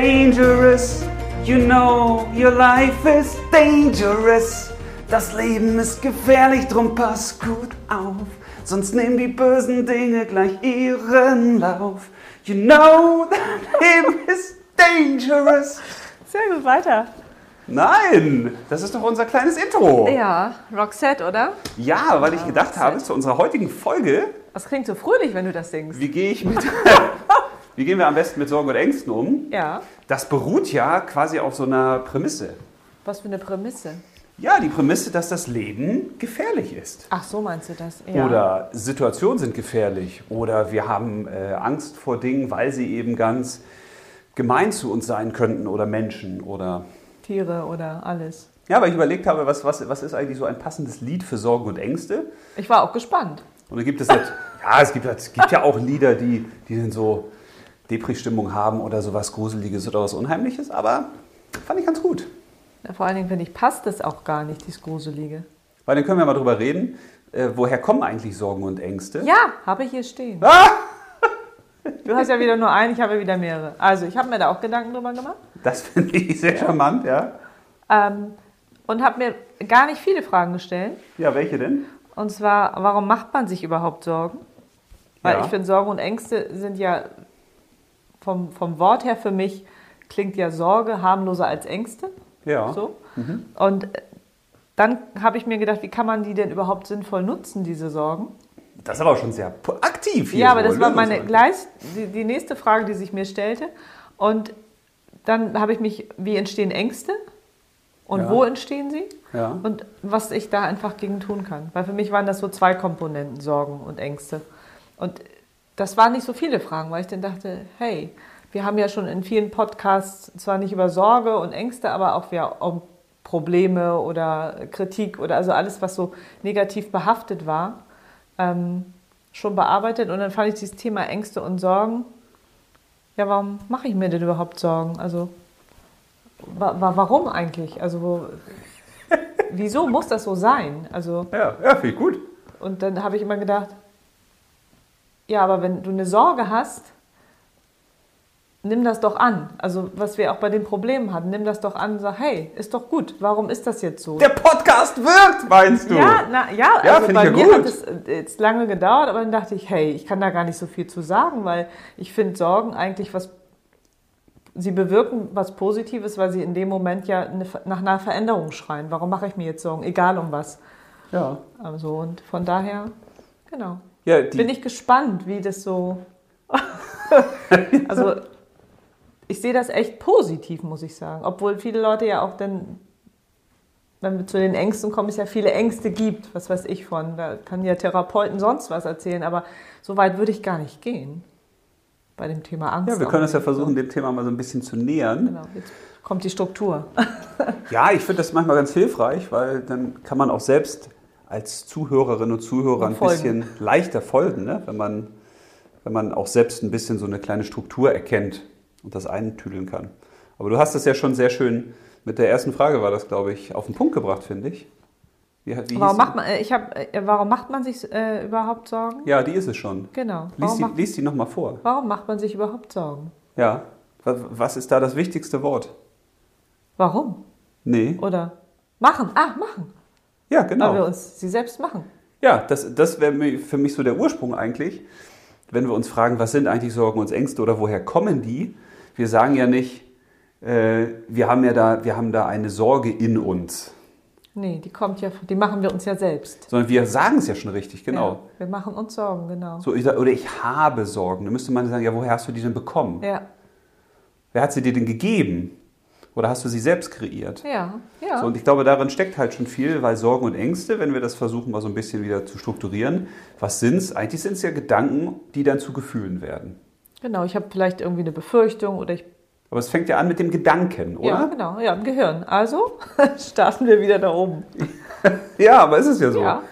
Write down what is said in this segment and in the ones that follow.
dangerous. You know your life is dangerous. Das Leben ist gefährlich, drum pass gut auf. Sonst nehmen die bösen Dinge gleich ihren Lauf. You know that Leben is dangerous. Sehr gut, weiter. Nein, das ist doch unser kleines Intro. Ja, Roxette, oder? Ja, weil ich gedacht habe, Roxette. zu unserer heutigen Folge, Das klingt so fröhlich, wenn du das singst. wie gehe ich mit, wie gehen wir am besten mit Sorgen und Ängsten um? Ja. Das beruht ja quasi auf so einer Prämisse. Was für eine Prämisse. Ja, die Prämisse, dass das Leben gefährlich ist. Ach, so meinst du das? Ja. Oder Situationen sind gefährlich. Oder wir haben äh, Angst vor Dingen, weil sie eben ganz gemein zu uns sein könnten oder Menschen. Oder Tiere oder alles. ja, weil ich überlegt habe, was, was, was ist eigentlich so ein passendes Lied für Sorgen und Ängste? Ich war auch gespannt. Und da gibt es halt, ja, es gibt, halt- es gibt ja auch Lieder, die, die dann so Depri-Stimmung haben oder sowas Gruseliges oder was Unheimliches, aber fand ich ganz gut. Ja, vor allen Dingen, finde ich, passt das auch gar nicht, dieses Gruselige. Weil dann können wir mal drüber reden, äh, woher kommen eigentlich Sorgen und Ängste? Ja, habe ich hier stehen. Ah! Du hast ja wieder nur einen, ich habe wieder mehrere. Also, ich habe mir da auch Gedanken drüber gemacht. Das finde ich sehr charmant, ja. Ähm, und habe mir gar nicht viele Fragen gestellt. Ja, welche denn? Und zwar, warum macht man sich überhaupt Sorgen? Weil Ja. ich finde, Sorgen und Ängste sind ja vom, vom Wort her für mich, klingt ja Sorge harmloser als Ängste. Ja. So. Und äh, dann habe ich mir gedacht, wie kann man die denn überhaupt sinnvoll nutzen, diese Sorgen? Das ist aber auch schon sehr aktiv hier. ja, aber so, das war meine gleich die, die nächste Frage, die sich mir stellte. Und dann habe ich mich, wie entstehen Ängste? Und Ja. wo entstehen sie? Ja. Und was ich da einfach gegen tun kann. Weil für mich waren das so zwei Komponenten, Sorgen und Ängste. Und das waren nicht so viele Fragen, weil ich dann dachte, hey, wir haben ja schon in vielen Podcasts zwar nicht über Sorge und Ängste, aber auch wir um Probleme oder Kritik oder also alles, was so negativ behaftet war, ähm, schon bearbeitet. Und dann fand ich dieses Thema Ängste und Sorgen, ja, warum mache ich mir denn überhaupt Sorgen? Also, wa wa warum eigentlich? Also, wieso muss das so sein? Also, Ja, ja ich gut. und dann habe ich immer gedacht, ja, aber wenn du eine Sorge hast, nimm das doch an. Also, was wir auch bei den Problemen hatten, nimm das doch an und sag, hey, ist doch gut. Warum ist das jetzt so? Der Podcast wirkt, meinst du? Ja, na, ja, Ja, also finde ich bei ja mir gut. hat es äh, jetzt lange gedauert, aber dann dachte ich, hey, ich kann da gar nicht so viel zu sagen, weil ich finde Sorgen eigentlich was, sie bewirken was Positives, weil sie in dem Moment ja nach einer Veränderung schreien. Warum mache ich mir jetzt Sorgen? Egal um was. Ja. Also, und von daher, genau. Ja Bin ich gespannt, wie das so. also, ich sehe das echt positiv, muss ich sagen. Obwohl viele Leute ja auch dann, wenn wir zu den Ängsten kommen, es ja viele Ängste gibt, was weiß ich von. Da kann ja Therapeuten sonst was erzählen, aber so weit würde ich gar nicht gehen bei dem Thema Angst. ja, wir können uns ja versuchen, dem Thema mal so ein bisschen zu nähern. Genau, jetzt kommt die Struktur. Ja, ich finde das manchmal ganz hilfreich, weil dann kann man auch selbst als Zuhörerin und Zuhörer ein Folgen. bisschen leichter folgen, ne? wenn, man, wenn man auch selbst ein bisschen so eine kleine Struktur erkennt und das eintüdeln kann. Aber du hast das ja schon sehr schön mit der ersten Frage, war das, glaube ich, auf den Punkt gebracht, finde ich. Wie, wie Warum macht man, äh, ich hab, äh, warum macht man sich äh, überhaupt Sorgen? Ja, die ist es schon. Genau. Lies die, macht, lies die nochmal vor. warum macht man sich überhaupt Sorgen? Ja. Was, was ist da das wichtigste Wort? Warum? Nee. Oder machen? Ah, machen. Ja, Weil wir genau. uns sie selbst machen. Ja, das, das wäre für mich so der Ursprung eigentlich. Wenn wir uns fragen, was sind eigentlich Sorgen und Ängste oder woher kommen die? Wir sagen ja nicht, äh, wir haben ja da, wir haben da eine Sorge in uns, Nee, die kommt ja, die machen wir uns ja selbst. sondern wir sagen es ja schon richtig, genau. Ja, wir machen uns Sorgen, genau. So, ich, oder ich habe Sorgen. Da müsste man sagen, ja, woher hast du die denn bekommen? Ja, Wer hat sie dir denn gegeben? Oder hast du sie selbst kreiert? ja, ja. So, und ich glaube, darin steckt halt schon viel, weil Sorgen und Ängste, wenn wir das versuchen, mal so ein bisschen wieder zu strukturieren, was sind es? Eigentlich sind es ja Gedanken, die dann zu Gefühlen werden. genau, ich habe vielleicht irgendwie eine Befürchtung oder ich. Aber es fängt ja an mit dem Gedanken, oder? Ja, genau, ja, im Gehirn. Also starten wir wieder da oben. Ja, aber ist es ja so. Ja.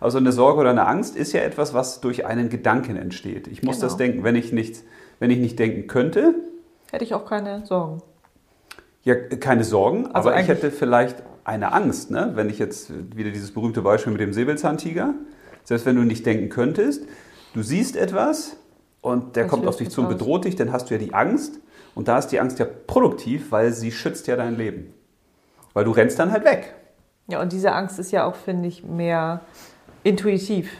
Also eine Sorge oder eine Angst ist ja etwas, was durch einen Gedanken entsteht. Ich muss Genau. das denken. Wenn ich, nicht, wenn ich nicht denken könnte, Hätte ich auch keine Sorgen. Ja, keine Sorgen, Also aber ich hätte vielleicht eine Angst, ne? wenn ich jetzt wieder dieses berühmte Beispiel mit dem Säbelzahntiger, selbst wenn du nicht denken könntest, du siehst etwas und der Das kommt auf dich zu und bedroht dich, dann hast du ja die Angst. Und da ist die Angst ja produktiv, weil sie schützt ja dein Leben. Weil du rennst dann halt weg. Ja, und diese Angst ist ja auch, finde ich, mehr intuitiv.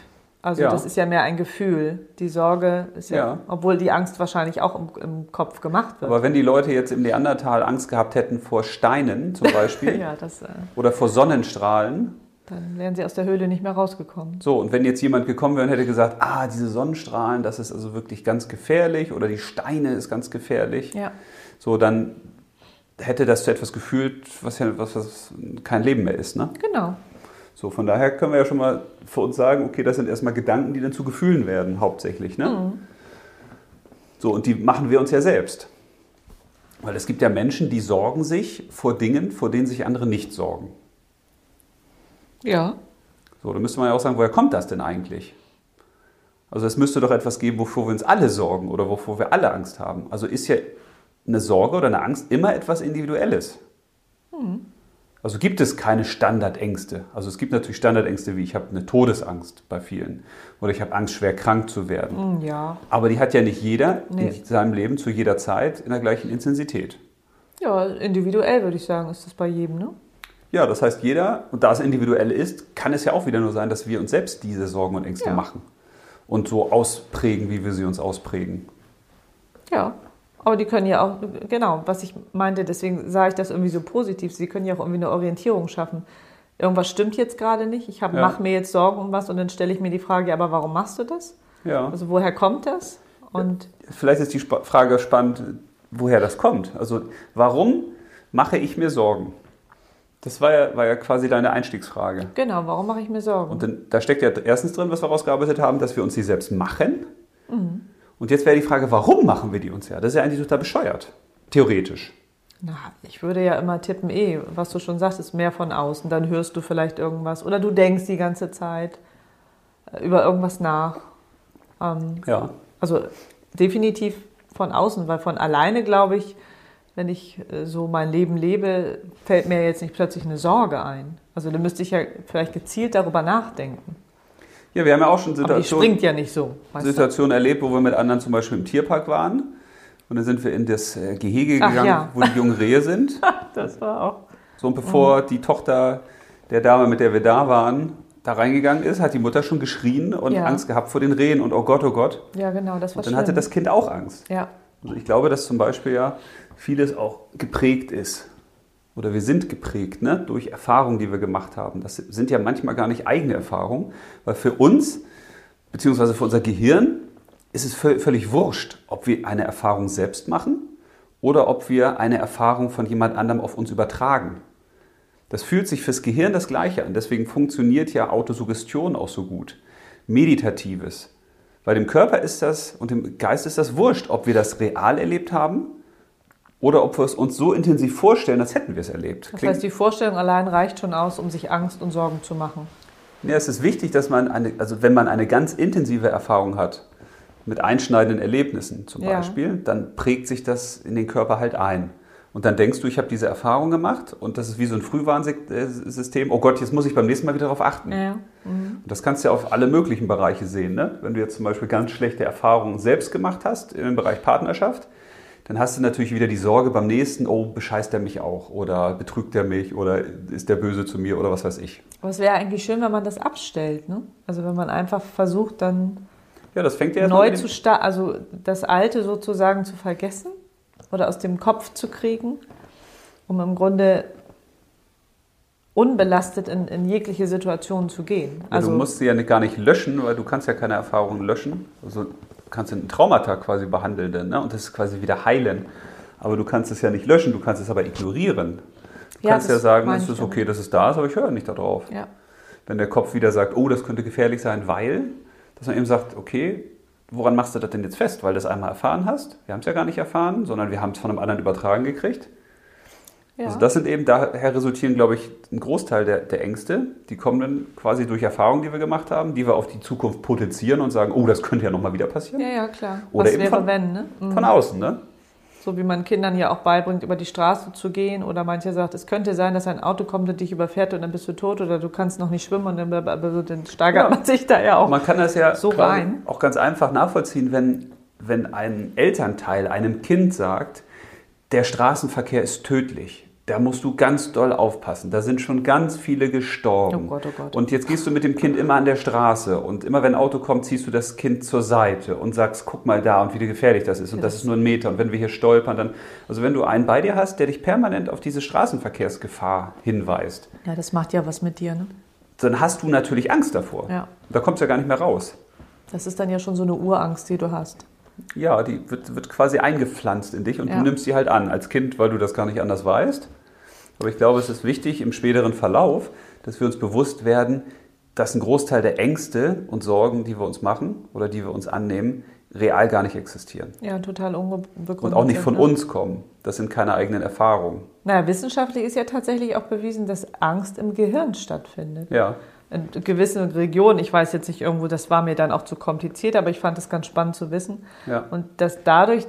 Also Ja. das ist ja mehr ein Gefühl. Die Sorge ist ja, Ja. obwohl die Angst wahrscheinlich auch im, im Kopf gemacht wird. Aber wenn die Leute jetzt im Neandertal Angst gehabt hätten vor Steinen zum Beispiel ja, das, äh, oder vor Sonnenstrahlen, dann wären sie aus der Höhle nicht mehr rausgekommen. so, und wenn jetzt jemand gekommen wäre und hätte gesagt, ah, diese Sonnenstrahlen, das ist also wirklich ganz gefährlich oder die Steine ist ganz gefährlich, Ja, so, dann hätte das zu etwas gefühlt, was ja was, was kein Leben mehr ist, ne? genau. So, von daher können wir ja schon mal für uns sagen, okay, das sind erstmal Gedanken, die dann zu Gefühlen werden, hauptsächlich. Ne? So, und die machen wir uns ja selbst. Weil es gibt ja Menschen, die sorgen sich vor Dingen, vor denen sich andere nicht sorgen. Ja, So, da müsste man ja auch sagen, woher kommt das denn eigentlich? Also es müsste doch etwas geben, wovor wir uns alle sorgen oder wovor wir alle Angst haben. Also ist ja eine Sorge oder eine Angst immer etwas Individuelles. Also gibt es keine Standardängste. Also es gibt natürlich Standardängste wie ich habe eine Todesangst bei vielen oder ich habe Angst, schwer krank zu werden. Hm, ja. Aber die hat ja nicht jeder Nee. in seinem Leben zu jeder Zeit in der gleichen Intensität. Ja, individuell würde ich sagen, ist das bei jedem, ne? Ja, das heißt, jeder, und da es individuell ist, kann es ja auch wieder nur sein, dass wir uns selbst diese Sorgen und Ängste Ja. machen und so ausprägen, wie wir sie uns ausprägen. Ja. Aber die können ja auch, genau, was ich meinte, deswegen sah ich das irgendwie so positiv. Sie können ja auch irgendwie eine Orientierung schaffen. Irgendwas stimmt jetzt gerade nicht. Ich Ja. mache mir jetzt Sorgen um was und dann stelle ich mir die Frage, aber warum machst du das? Ja. Also woher kommt das? Und Vielleicht ist die Frage spannend, woher das kommt. Also, warum mache ich mir Sorgen? Das war ja, war ja quasi deine Einstiegsfrage. genau, warum mache ich mir Sorgen? Und dann, da steckt ja erstens drin, was wir rausgearbeitet haben, dass wir uns die selbst machen. Und jetzt wäre die Frage, warum machen wir die uns ja? Das ist ja eigentlich total bescheuert. Theoretisch. Na, ich würde ja immer tippen, eh, was du schon sagst, ist mehr von außen. Dann hörst du vielleicht irgendwas oder du denkst die ganze Zeit äh, über irgendwas nach. Ähm, Ja. also definitiv von außen, weil von alleine glaube ich, wenn ich äh, so mein Leben lebe, fällt mir jetzt nicht plötzlich eine Sorge ein. Also da müsste ich ja vielleicht gezielt darüber nachdenken. Ja, wir haben ja auch schon Situationen. ja so. Weißt du? Situation erlebt, wo wir mit anderen zum Beispiel im Tierpark waren. Und dann sind wir in das äh, Gehege Ach, gegangen, ja. wo die jungen Rehe sind. Das war auch. So, und bevor Mhm. die Tochter der Dame, mit der wir da waren, da reingegegen ist, hat die Mutter schon geschrien und Ja. Angst gehabt vor den Rehen und oh Gott, oh Gott. Ja, genau, das war Und dann hatte schlimm. das Kind auch Angst. Ja, Also ich glaube, dass zum Beispiel ja vieles auch geprägt ist. Oder wir sind geprägt ne? durch Erfahrungen, die wir gemacht haben. Das sind ja manchmal gar nicht eigene Erfahrungen, weil für uns, beziehungsweise für unser Gehirn, ist es vö- völlig wurscht, ob wir eine Erfahrung selbst machen oder ob wir eine Erfahrung von jemand anderem auf uns übertragen. Das fühlt sich fürs Gehirn das Gleiche an. Deswegen funktioniert ja Autosuggestion auch so gut. Meditatives. Bei dem Körper ist das und dem Geist ist das wurscht, ob wir das real erlebt haben oder ob wir es uns so intensiv vorstellen, als hätten wir es erlebt. das heißt, die Vorstellung allein reicht schon aus, um sich Angst und Sorgen zu machen. Ja, es ist wichtig, dass man eine, also wenn man eine ganz intensive Erfahrung hat, mit einschneidenden Erlebnissen zum Ja. Beispiel, dann prägt sich das in den Körper halt ein. Und dann denkst du, ich habe diese Erfahrung gemacht und das ist wie so ein Frühwarnsystem. Oh Gott, jetzt muss ich beim nächsten Mal wieder darauf achten. Ja. Und das kannst du ja auf alle möglichen Bereiche sehen. Ne? Wenn du jetzt zum Beispiel ganz schlechte Erfahrungen selbst gemacht hast im Bereich Partnerschaft, dann hast du natürlich wieder die Sorge beim nächsten, oh, bescheißt er mich auch oder betrügt er mich oder ist der böse zu mir oder was weiß ich. Aber es wäre eigentlich schön, wenn man das abstellt, ne? Also wenn man einfach versucht, dann Ja, das fängt ja neu zu starten, also das Alte sozusagen zu vergessen oder aus dem Kopf zu kriegen, um im Grunde unbelastet in, in jegliche Situation zu gehen. Ja, Also du musst sie ja nicht- gar nicht löschen, weil du kannst ja keine Erfahrungen löschen. Also kannst einen Traumata quasi behandeln dann, ne? und das ist quasi wieder heilen. Aber du kannst es ja nicht löschen, du kannst es aber ignorieren. Du Ja, kannst ja sagen, es ist okay, dass es da ist, aber ich höre nicht darauf. ja, Wenn der Kopf wieder sagt, oh, das könnte gefährlich sein, weil, dass man eben sagt, okay, woran machst du das denn jetzt fest? Weil du das einmal erfahren hast? Wir haben es ja gar nicht erfahren, sondern wir haben es von einem anderen übertragen gekriegt. Ja. Also das sind eben, daher resultieren, glaube ich, ein Großteil der, der Ängste. Die kommen dann quasi durch Erfahrungen, die wir gemacht haben, die wir auf die Zukunft potenzieren und sagen, oh, das könnte ja nochmal wieder passieren. ja, ja, klar. Oder Was eben wäre von- wenn, ne? Mhm. Von außen, ne? So wie man Kindern ja auch beibringt, über die Straße zu gehen oder manche sagt, es könnte sein, dass ein Auto kommt und dich überfährt und dann bist du tot oder du kannst noch nicht schwimmen und dann, dann steigert Ja. man sich da ja auch. Man kann das ja So rein. auch ganz einfach nachvollziehen, wenn, wenn ein Elternteil einem Kind sagt, der Straßenverkehr ist tödlich. Da musst du ganz doll aufpassen. Da sind schon ganz viele gestorben. Oh Gott, oh Gott. Und jetzt gehst du mit dem Kind immer an der Straße und immer wenn ein Auto kommt, ziehst du das Kind zur Seite und sagst, guck mal da und wie gefährlich das ist und das ist nur ein Meter und wenn wir hier stolpern, dann also wenn du einen bei dir hast, der dich permanent auf diese Straßenverkehrsgefahr hinweist, Ja, das macht ja was mit dir, ne? dann hast du natürlich Angst davor. Ja. Da kommst du ja gar nicht mehr raus. Das ist dann ja schon so eine Urangst, die du hast. Ja, die wird, wird quasi eingepflanzt in dich und Ja. du nimmst sie halt an als Kind, weil du das gar nicht anders weißt. Aber ich glaube, es ist wichtig im späteren Verlauf, dass wir uns bewusst werden, dass ein Großteil der Ängste und Sorgen, die wir uns machen oder die wir uns annehmen, real gar nicht existieren. Ja, total unbegründet. Und auch nicht von ne? uns kommen. Das sind keine eigenen Erfahrungen. Naja, wissenschaftlich ist ja tatsächlich auch bewiesen, dass Angst im Gehirn stattfindet. Ja, In gewissen Regionen, ich weiß jetzt nicht irgendwo, das war mir dann auch zu kompliziert, aber ich fand es ganz spannend zu wissen. ja. Und dass dadurch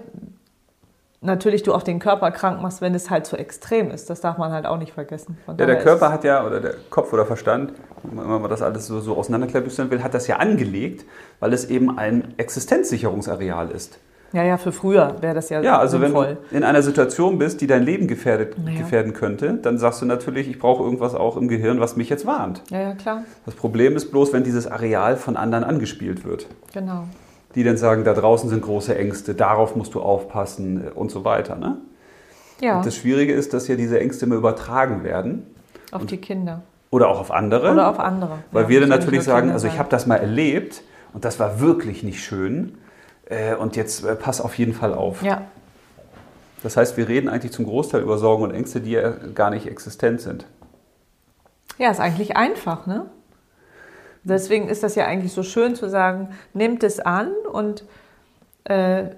natürlich du auch den Körper krank machst, wenn es halt zu extrem ist. Das darf man halt auch nicht vergessen. Von Ja, der Körper hat ja, oder der Kopf oder Verstand, wenn man das alles so, so auseinanderklabüstern will, hat das ja angelegt, weil es eben ein Existenzsicherungsareal ist. Ja, ja, für früher wäre das ja, Ja, also wenn sinnvoll. du in einer Situation bist, die dein Leben gefährdet, Naja. gefährden könnte, dann sagst du natürlich, ich brauche irgendwas auch im Gehirn, was mich jetzt warnt. Ja, ja, klar. Das Problem ist bloß, wenn dieses Areal von anderen angespielt wird. Genau. Die dann sagen, da draußen sind große Ängste, darauf musst du aufpassen äh, und so weiter. Ne? Ja, Und das Schwierige ist, dass ja diese Ängste immer übertragen werden auf die Kinder. oder auch auf andere. Oder auf andere. Weil Ja, wir dann ja natürlich sagen, also ich habe das mal erlebt und das war wirklich nicht schön. Äh, und jetzt äh, pass auf jeden Fall auf. Ja, Das heißt, wir reden eigentlich zum Großteil über Sorgen und Ängste, die ja gar nicht existent sind. Ja, ist eigentlich einfach, ne? Deswegen ist das ja eigentlich so schön zu sagen, nehmt es an und äh,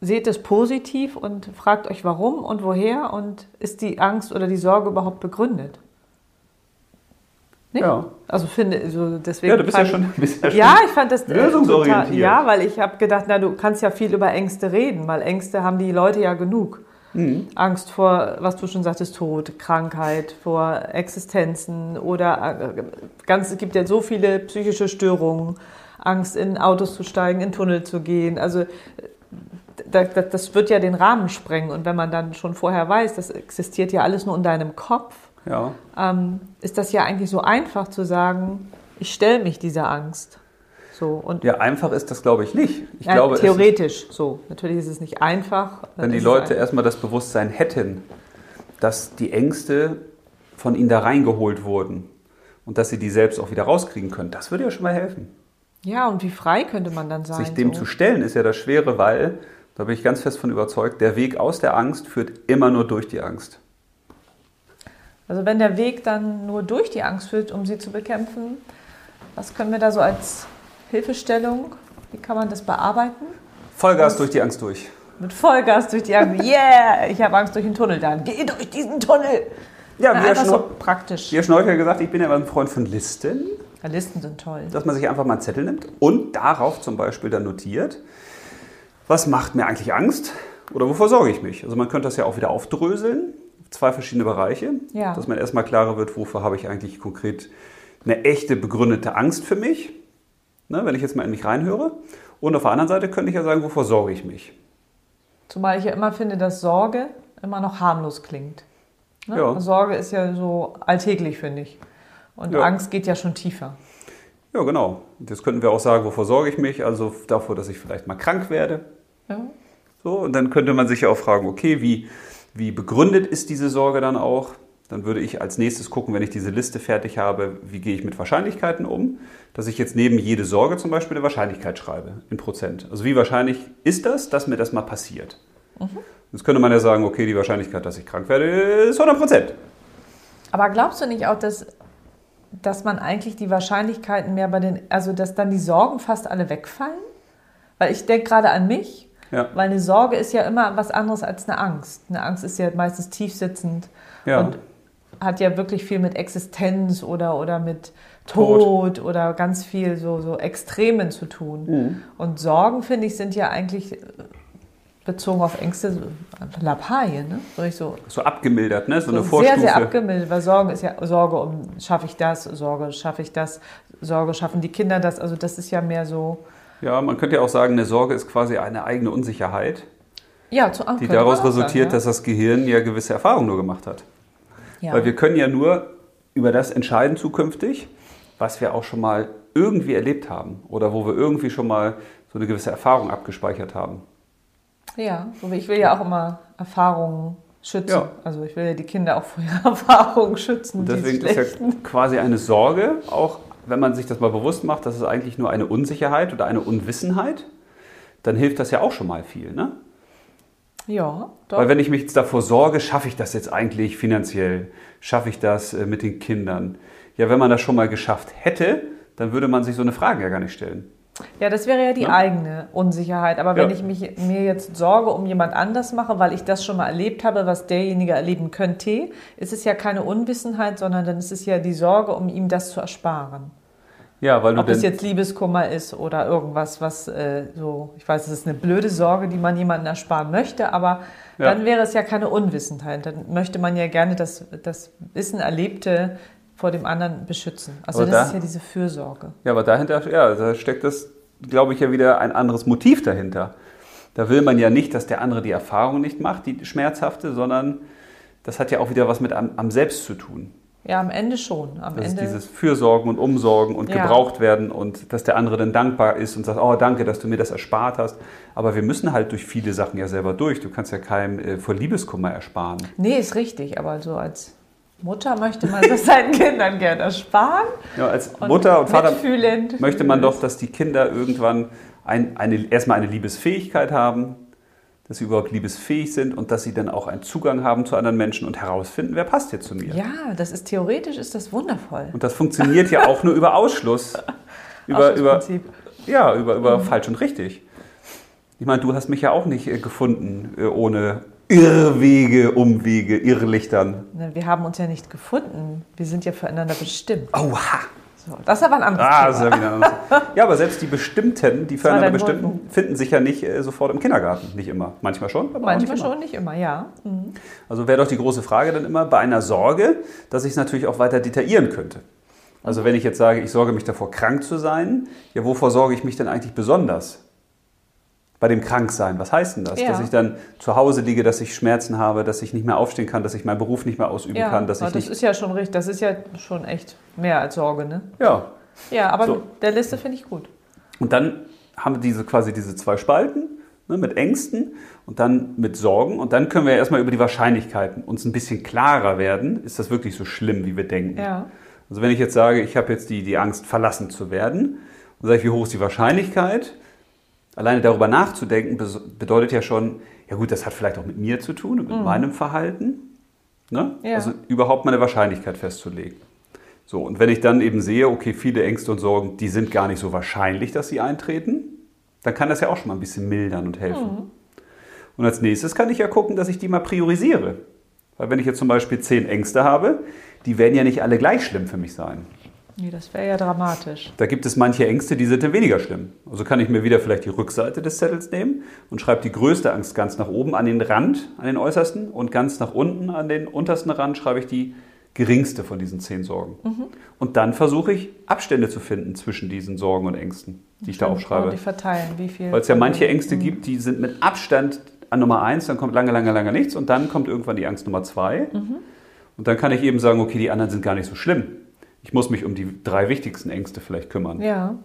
seht es positiv und fragt euch warum und woher und ist die Angst oder die Sorge überhaupt begründet? Nicht? Ja. Also finde so deswegen. Ja, du bist ja schon, bist ja schon Ja, ich fand das äh, lösungsorientiert. total- Ja, weil ich habe gedacht, na, du kannst ja viel über Ängste reden, weil Ängste haben die Leute ja genug. Mhm. Angst vor, was du schon sagtest, Tod, Krankheit, vor Existenzen oder äh, ganz, es gibt ja so viele psychische Störungen, Angst in Autos zu steigen, in Tunnel zu gehen. Also äh, da, da, das wird ja den Rahmen sprengen. Und wenn man dann schon vorher weiß, das existiert ja alles nur in deinem Kopf, Ja. ähm, ist das ja eigentlich so einfach zu sagen, ich stelle mich dieser Angst. So und ja, einfach ist das, glaube ich, nicht. Ich ja, glaube, es ist, theoretisch so. Natürlich ist es nicht einfach. wenn die Leute erstmal das Bewusstsein hätten, dass die Ängste von ihnen da reingeholt wurden und dass sie die selbst auch wieder rauskriegen können, das würde ja schon mal helfen. ja, und wie frei könnte man dann sein? Sich dem so? zu stellen ist ja das Schwere, weil, da bin ich ganz fest von überzeugt, der Weg aus der Angst führt immer nur durch die Angst. Also wenn der Weg dann nur durch die Angst führt, um sie zu bekämpfen, was können wir da so als Hilfestellung, wie kann man das bearbeiten? Vollgas durch die Angst durch. Mit Vollgas durch die Angst. Yeah, ich habe Angst durch den Tunnel. Dann geh durch diesen Tunnel. Ja, Na, wie einfach so praktisch. wie Herr Schneuker gesagt, ich bin ja immer ein Freund von Listen, Ja, Listen sind toll. dass man sich einfach mal einen Zettel nimmt und darauf zum Beispiel dann notiert, was macht mir eigentlich Angst oder wovor sorge ich mich. Also man könnte das ja auch wieder aufdröseln, zwei verschiedene Bereiche, Ja. dass man erstmal klarer wird, wofür habe ich eigentlich konkret eine echte begründete Angst für mich, ne, wenn ich jetzt mal in mich reinhöre. Und auf der anderen Seite könnte ich ja sagen, wovor sorge ich mich. Zumal ich ja immer finde, dass Sorge immer noch harmlos klingt. Ne? Ja. Sorge ist ja so alltäglich, finde ich. Und Ja. Angst geht ja schon tiefer. Ja, genau. Jetzt könnten wir auch sagen, wovor sorge ich mich? Also davor, dass ich vielleicht mal krank werde. Ja. So, und dann könnte man sich ja auch fragen, okay, wie, wie begründet ist diese Sorge dann auch? Dann würde ich als nächstes gucken, wenn ich diese Liste fertig habe, wie gehe ich mit Wahrscheinlichkeiten um? Dass ich jetzt neben jede Sorge zum Beispiel eine Wahrscheinlichkeit schreibe, in Prozent. Also wie wahrscheinlich ist das, dass mir das mal passiert? Jetzt könnte man ja sagen, okay, die Wahrscheinlichkeit, dass ich krank werde, ist 100 Prozent. Aber glaubst du nicht auch, dass, dass man eigentlich die Wahrscheinlichkeiten mehr bei den, also dass dann die Sorgen fast alle wegfallen? Weil ich denke gerade an mich, Ja. weil eine Sorge ist ja immer was anderes als eine Angst. Eine Angst ist ja meistens tiefsitzend Ja. und hat ja wirklich viel mit Existenz oder, oder mit Tod. Tod, oder ganz viel so, so Extremen zu tun. Mhm. Und Sorgen, finde ich, sind ja eigentlich bezogen auf Ängste so Lappalie, ne? So ich so, So abgemildert, ne? So eine so Vorstufe. sehr, sehr abgemildert, weil Sorgen ist ja Sorge um, schaffe ich das, Sorge, schaffe ich das, Sorge, schaffen die Kinder das. Also das ist ja mehr so, Ja, man könnte ja auch sagen, eine Sorge ist quasi eine eigene Unsicherheit, Ja, zu, die daraus resultiert, dass das Gehirn ja gewisse Erfahrungen nur gemacht hat. ja. Weil wir können ja nur über das entscheiden zukünftig, was wir auch schon mal irgendwie erlebt haben oder wo wir irgendwie schon mal so eine gewisse Erfahrung abgespeichert haben. Ja, ich will ja auch immer Erfahrungen schützen. Ja. Also ich will ja die Kinder auch vor ihren Erfahrungen schützen. Und deswegen ist ja quasi eine Sorge, auch wenn man sich das mal bewusst macht, das ist eigentlich nur eine Unsicherheit oder eine Unwissenheit, dann hilft das ja auch schon mal viel. Ne? Ja, doch. Weil wenn ich mich jetzt davor sorge, schaffe ich das jetzt eigentlich finanziell? Schaffe ich das äh, mit den Kindern? Ja, wenn man das schon mal geschafft hätte, dann würde man sich so eine Frage ja gar nicht stellen. Ja, das wäre ja die Ja. eigene Unsicherheit. Aber wenn Ja. ich mich, mir jetzt Sorge um jemand anders mache, weil ich das schon mal erlebt habe, was derjenige erleben könnte, ist es ja keine Unwissenheit, sondern dann ist es ja die Sorge, um ihm das zu ersparen. Ja, weil du Ob es jetzt Liebeskummer ist oder irgendwas, was äh, so, ich weiß, es ist eine blöde Sorge, die man jemandem ersparen möchte, aber Ja. dann wäre es ja keine Unwissenheit. Dann möchte man ja gerne das, das Wissen Erlebte vor dem anderen beschützen. Also Aber das da- ist ja diese Fürsorge. ja, aber dahinter, ja, da steckt das, glaube ich, ja wieder ein anderes Motiv dahinter. Da will man ja nicht, dass der andere die Erfahrung nicht macht, die schmerzhafte, sondern das hat ja auch wieder was mit am, am Selbst zu tun. Ja, am Ende schon. Am Das ist Ende. dieses Fürsorgen und Umsorgen und Ja. gebraucht werden und dass der andere dann dankbar ist und sagt, oh danke, dass du mir das erspart hast. Aber wir müssen halt durch viele Sachen ja selber durch. Du kannst ja keinem äh, vor Liebeskummer ersparen. Nee, ist richtig, aber so als Mutter möchte man das seinen Kindern gerne ersparen. Ja, als Und Mutter und Vater mitfühlend. möchte man doch, dass die Kinder irgendwann ein, eine, erstmal eine Liebesfähigkeit haben, dass sie überhaupt liebesfähig sind und dass sie dann auch einen Zugang haben zu anderen Menschen und herausfinden, wer passt jetzt zu mir. Ja, das ist theoretisch ist das wundervoll. Und das funktioniert ja auch nur über Ausschluss. Über, über. Ja, über, über falsch und richtig. Ich meine, du hast mich ja auch nicht äh, gefunden äh, ohne Irrwege, Umwege, Irrlichtern. Wir haben uns ja nicht gefunden. Wir sind ja füreinander bestimmt. Aua! So, das ist aber ein anderes Ah, Thema. ja wieder anders. Ja, aber selbst die Bestimmten, die füreinander Bestimmten, Wolken. finden sich ja nicht äh, sofort im Kindergarten. Nicht immer. Manchmal schon, aber Manchmal nicht immer. schon, nicht immer, ja. Mhm. Also wäre doch die große Frage dann immer bei einer Sorge, dass ich es natürlich auch weiter detaillieren könnte. Also wenn ich jetzt sage, ich sorge mich davor, krank zu sein, ja, wovor sorge ich mich denn eigentlich besonders? Bei dem Kranksein, was heißt denn das? Ja. Dass ich dann zu Hause liege, dass ich Schmerzen habe, dass ich nicht mehr aufstehen kann, dass ich meinen Beruf nicht mehr ausüben Ja, kann, dass ich das nicht... ist ja schon richtig. Das ist ja schon echt mehr als Sorge, ne? Ja, Ja, aber So. der Liste finde ich gut. Und dann haben wir diese quasi diese zwei Spalten ne, mit Ängsten und dann mit Sorgen. Und dann können wir erstmal über die Wahrscheinlichkeiten uns ein bisschen klarer werden. Ist das wirklich so schlimm, wie wir denken? Ja. Also wenn ich jetzt sage, ich habe jetzt die, die Angst, verlassen zu werden, dann sage ich, wie hoch ist die Wahrscheinlichkeit? Alleine darüber nachzudenken bedeutet ja schon, ja gut, das hat vielleicht auch mit mir zu tun und mit meinem Verhalten. Ne? Ja. Also überhaupt mal eine Wahrscheinlichkeit festzulegen. So, und wenn ich dann eben sehe, okay, viele Ängste und Sorgen, die sind gar nicht so wahrscheinlich, dass sie eintreten, dann kann das ja auch schon mal ein bisschen mildern und helfen. Und als nächstes kann ich ja gucken, dass ich die mal priorisiere. Weil wenn ich jetzt zum Beispiel zehn Ängste habe, die werden ja nicht alle gleich schlimm für mich sein. Nee, das wäre ja dramatisch. Da gibt es manche Ängste, die sind dann weniger schlimm. Also kann ich mir wieder vielleicht die Rückseite des Zettels nehmen und schreibe die größte Angst ganz nach oben an den Rand, an den äußersten und ganz nach unten an den untersten Rand schreibe ich die geringste von diesen zehn Sorgen. Und dann versuche ich Abstände zu finden zwischen diesen Sorgen und Ängsten, die ich da aufschreibe. Die verteilen, wie viel. Weil es ja manche Ängste gibt, die sind mit Abstand an Nummer eins, dann kommt lange, lange, lange nichts und dann kommt irgendwann die Angst Nummer zwei. Und dann kann ich eben sagen, okay, die anderen sind gar nicht so schlimm. Ich muss mich um die drei wichtigsten Ängste vielleicht kümmern. Ja.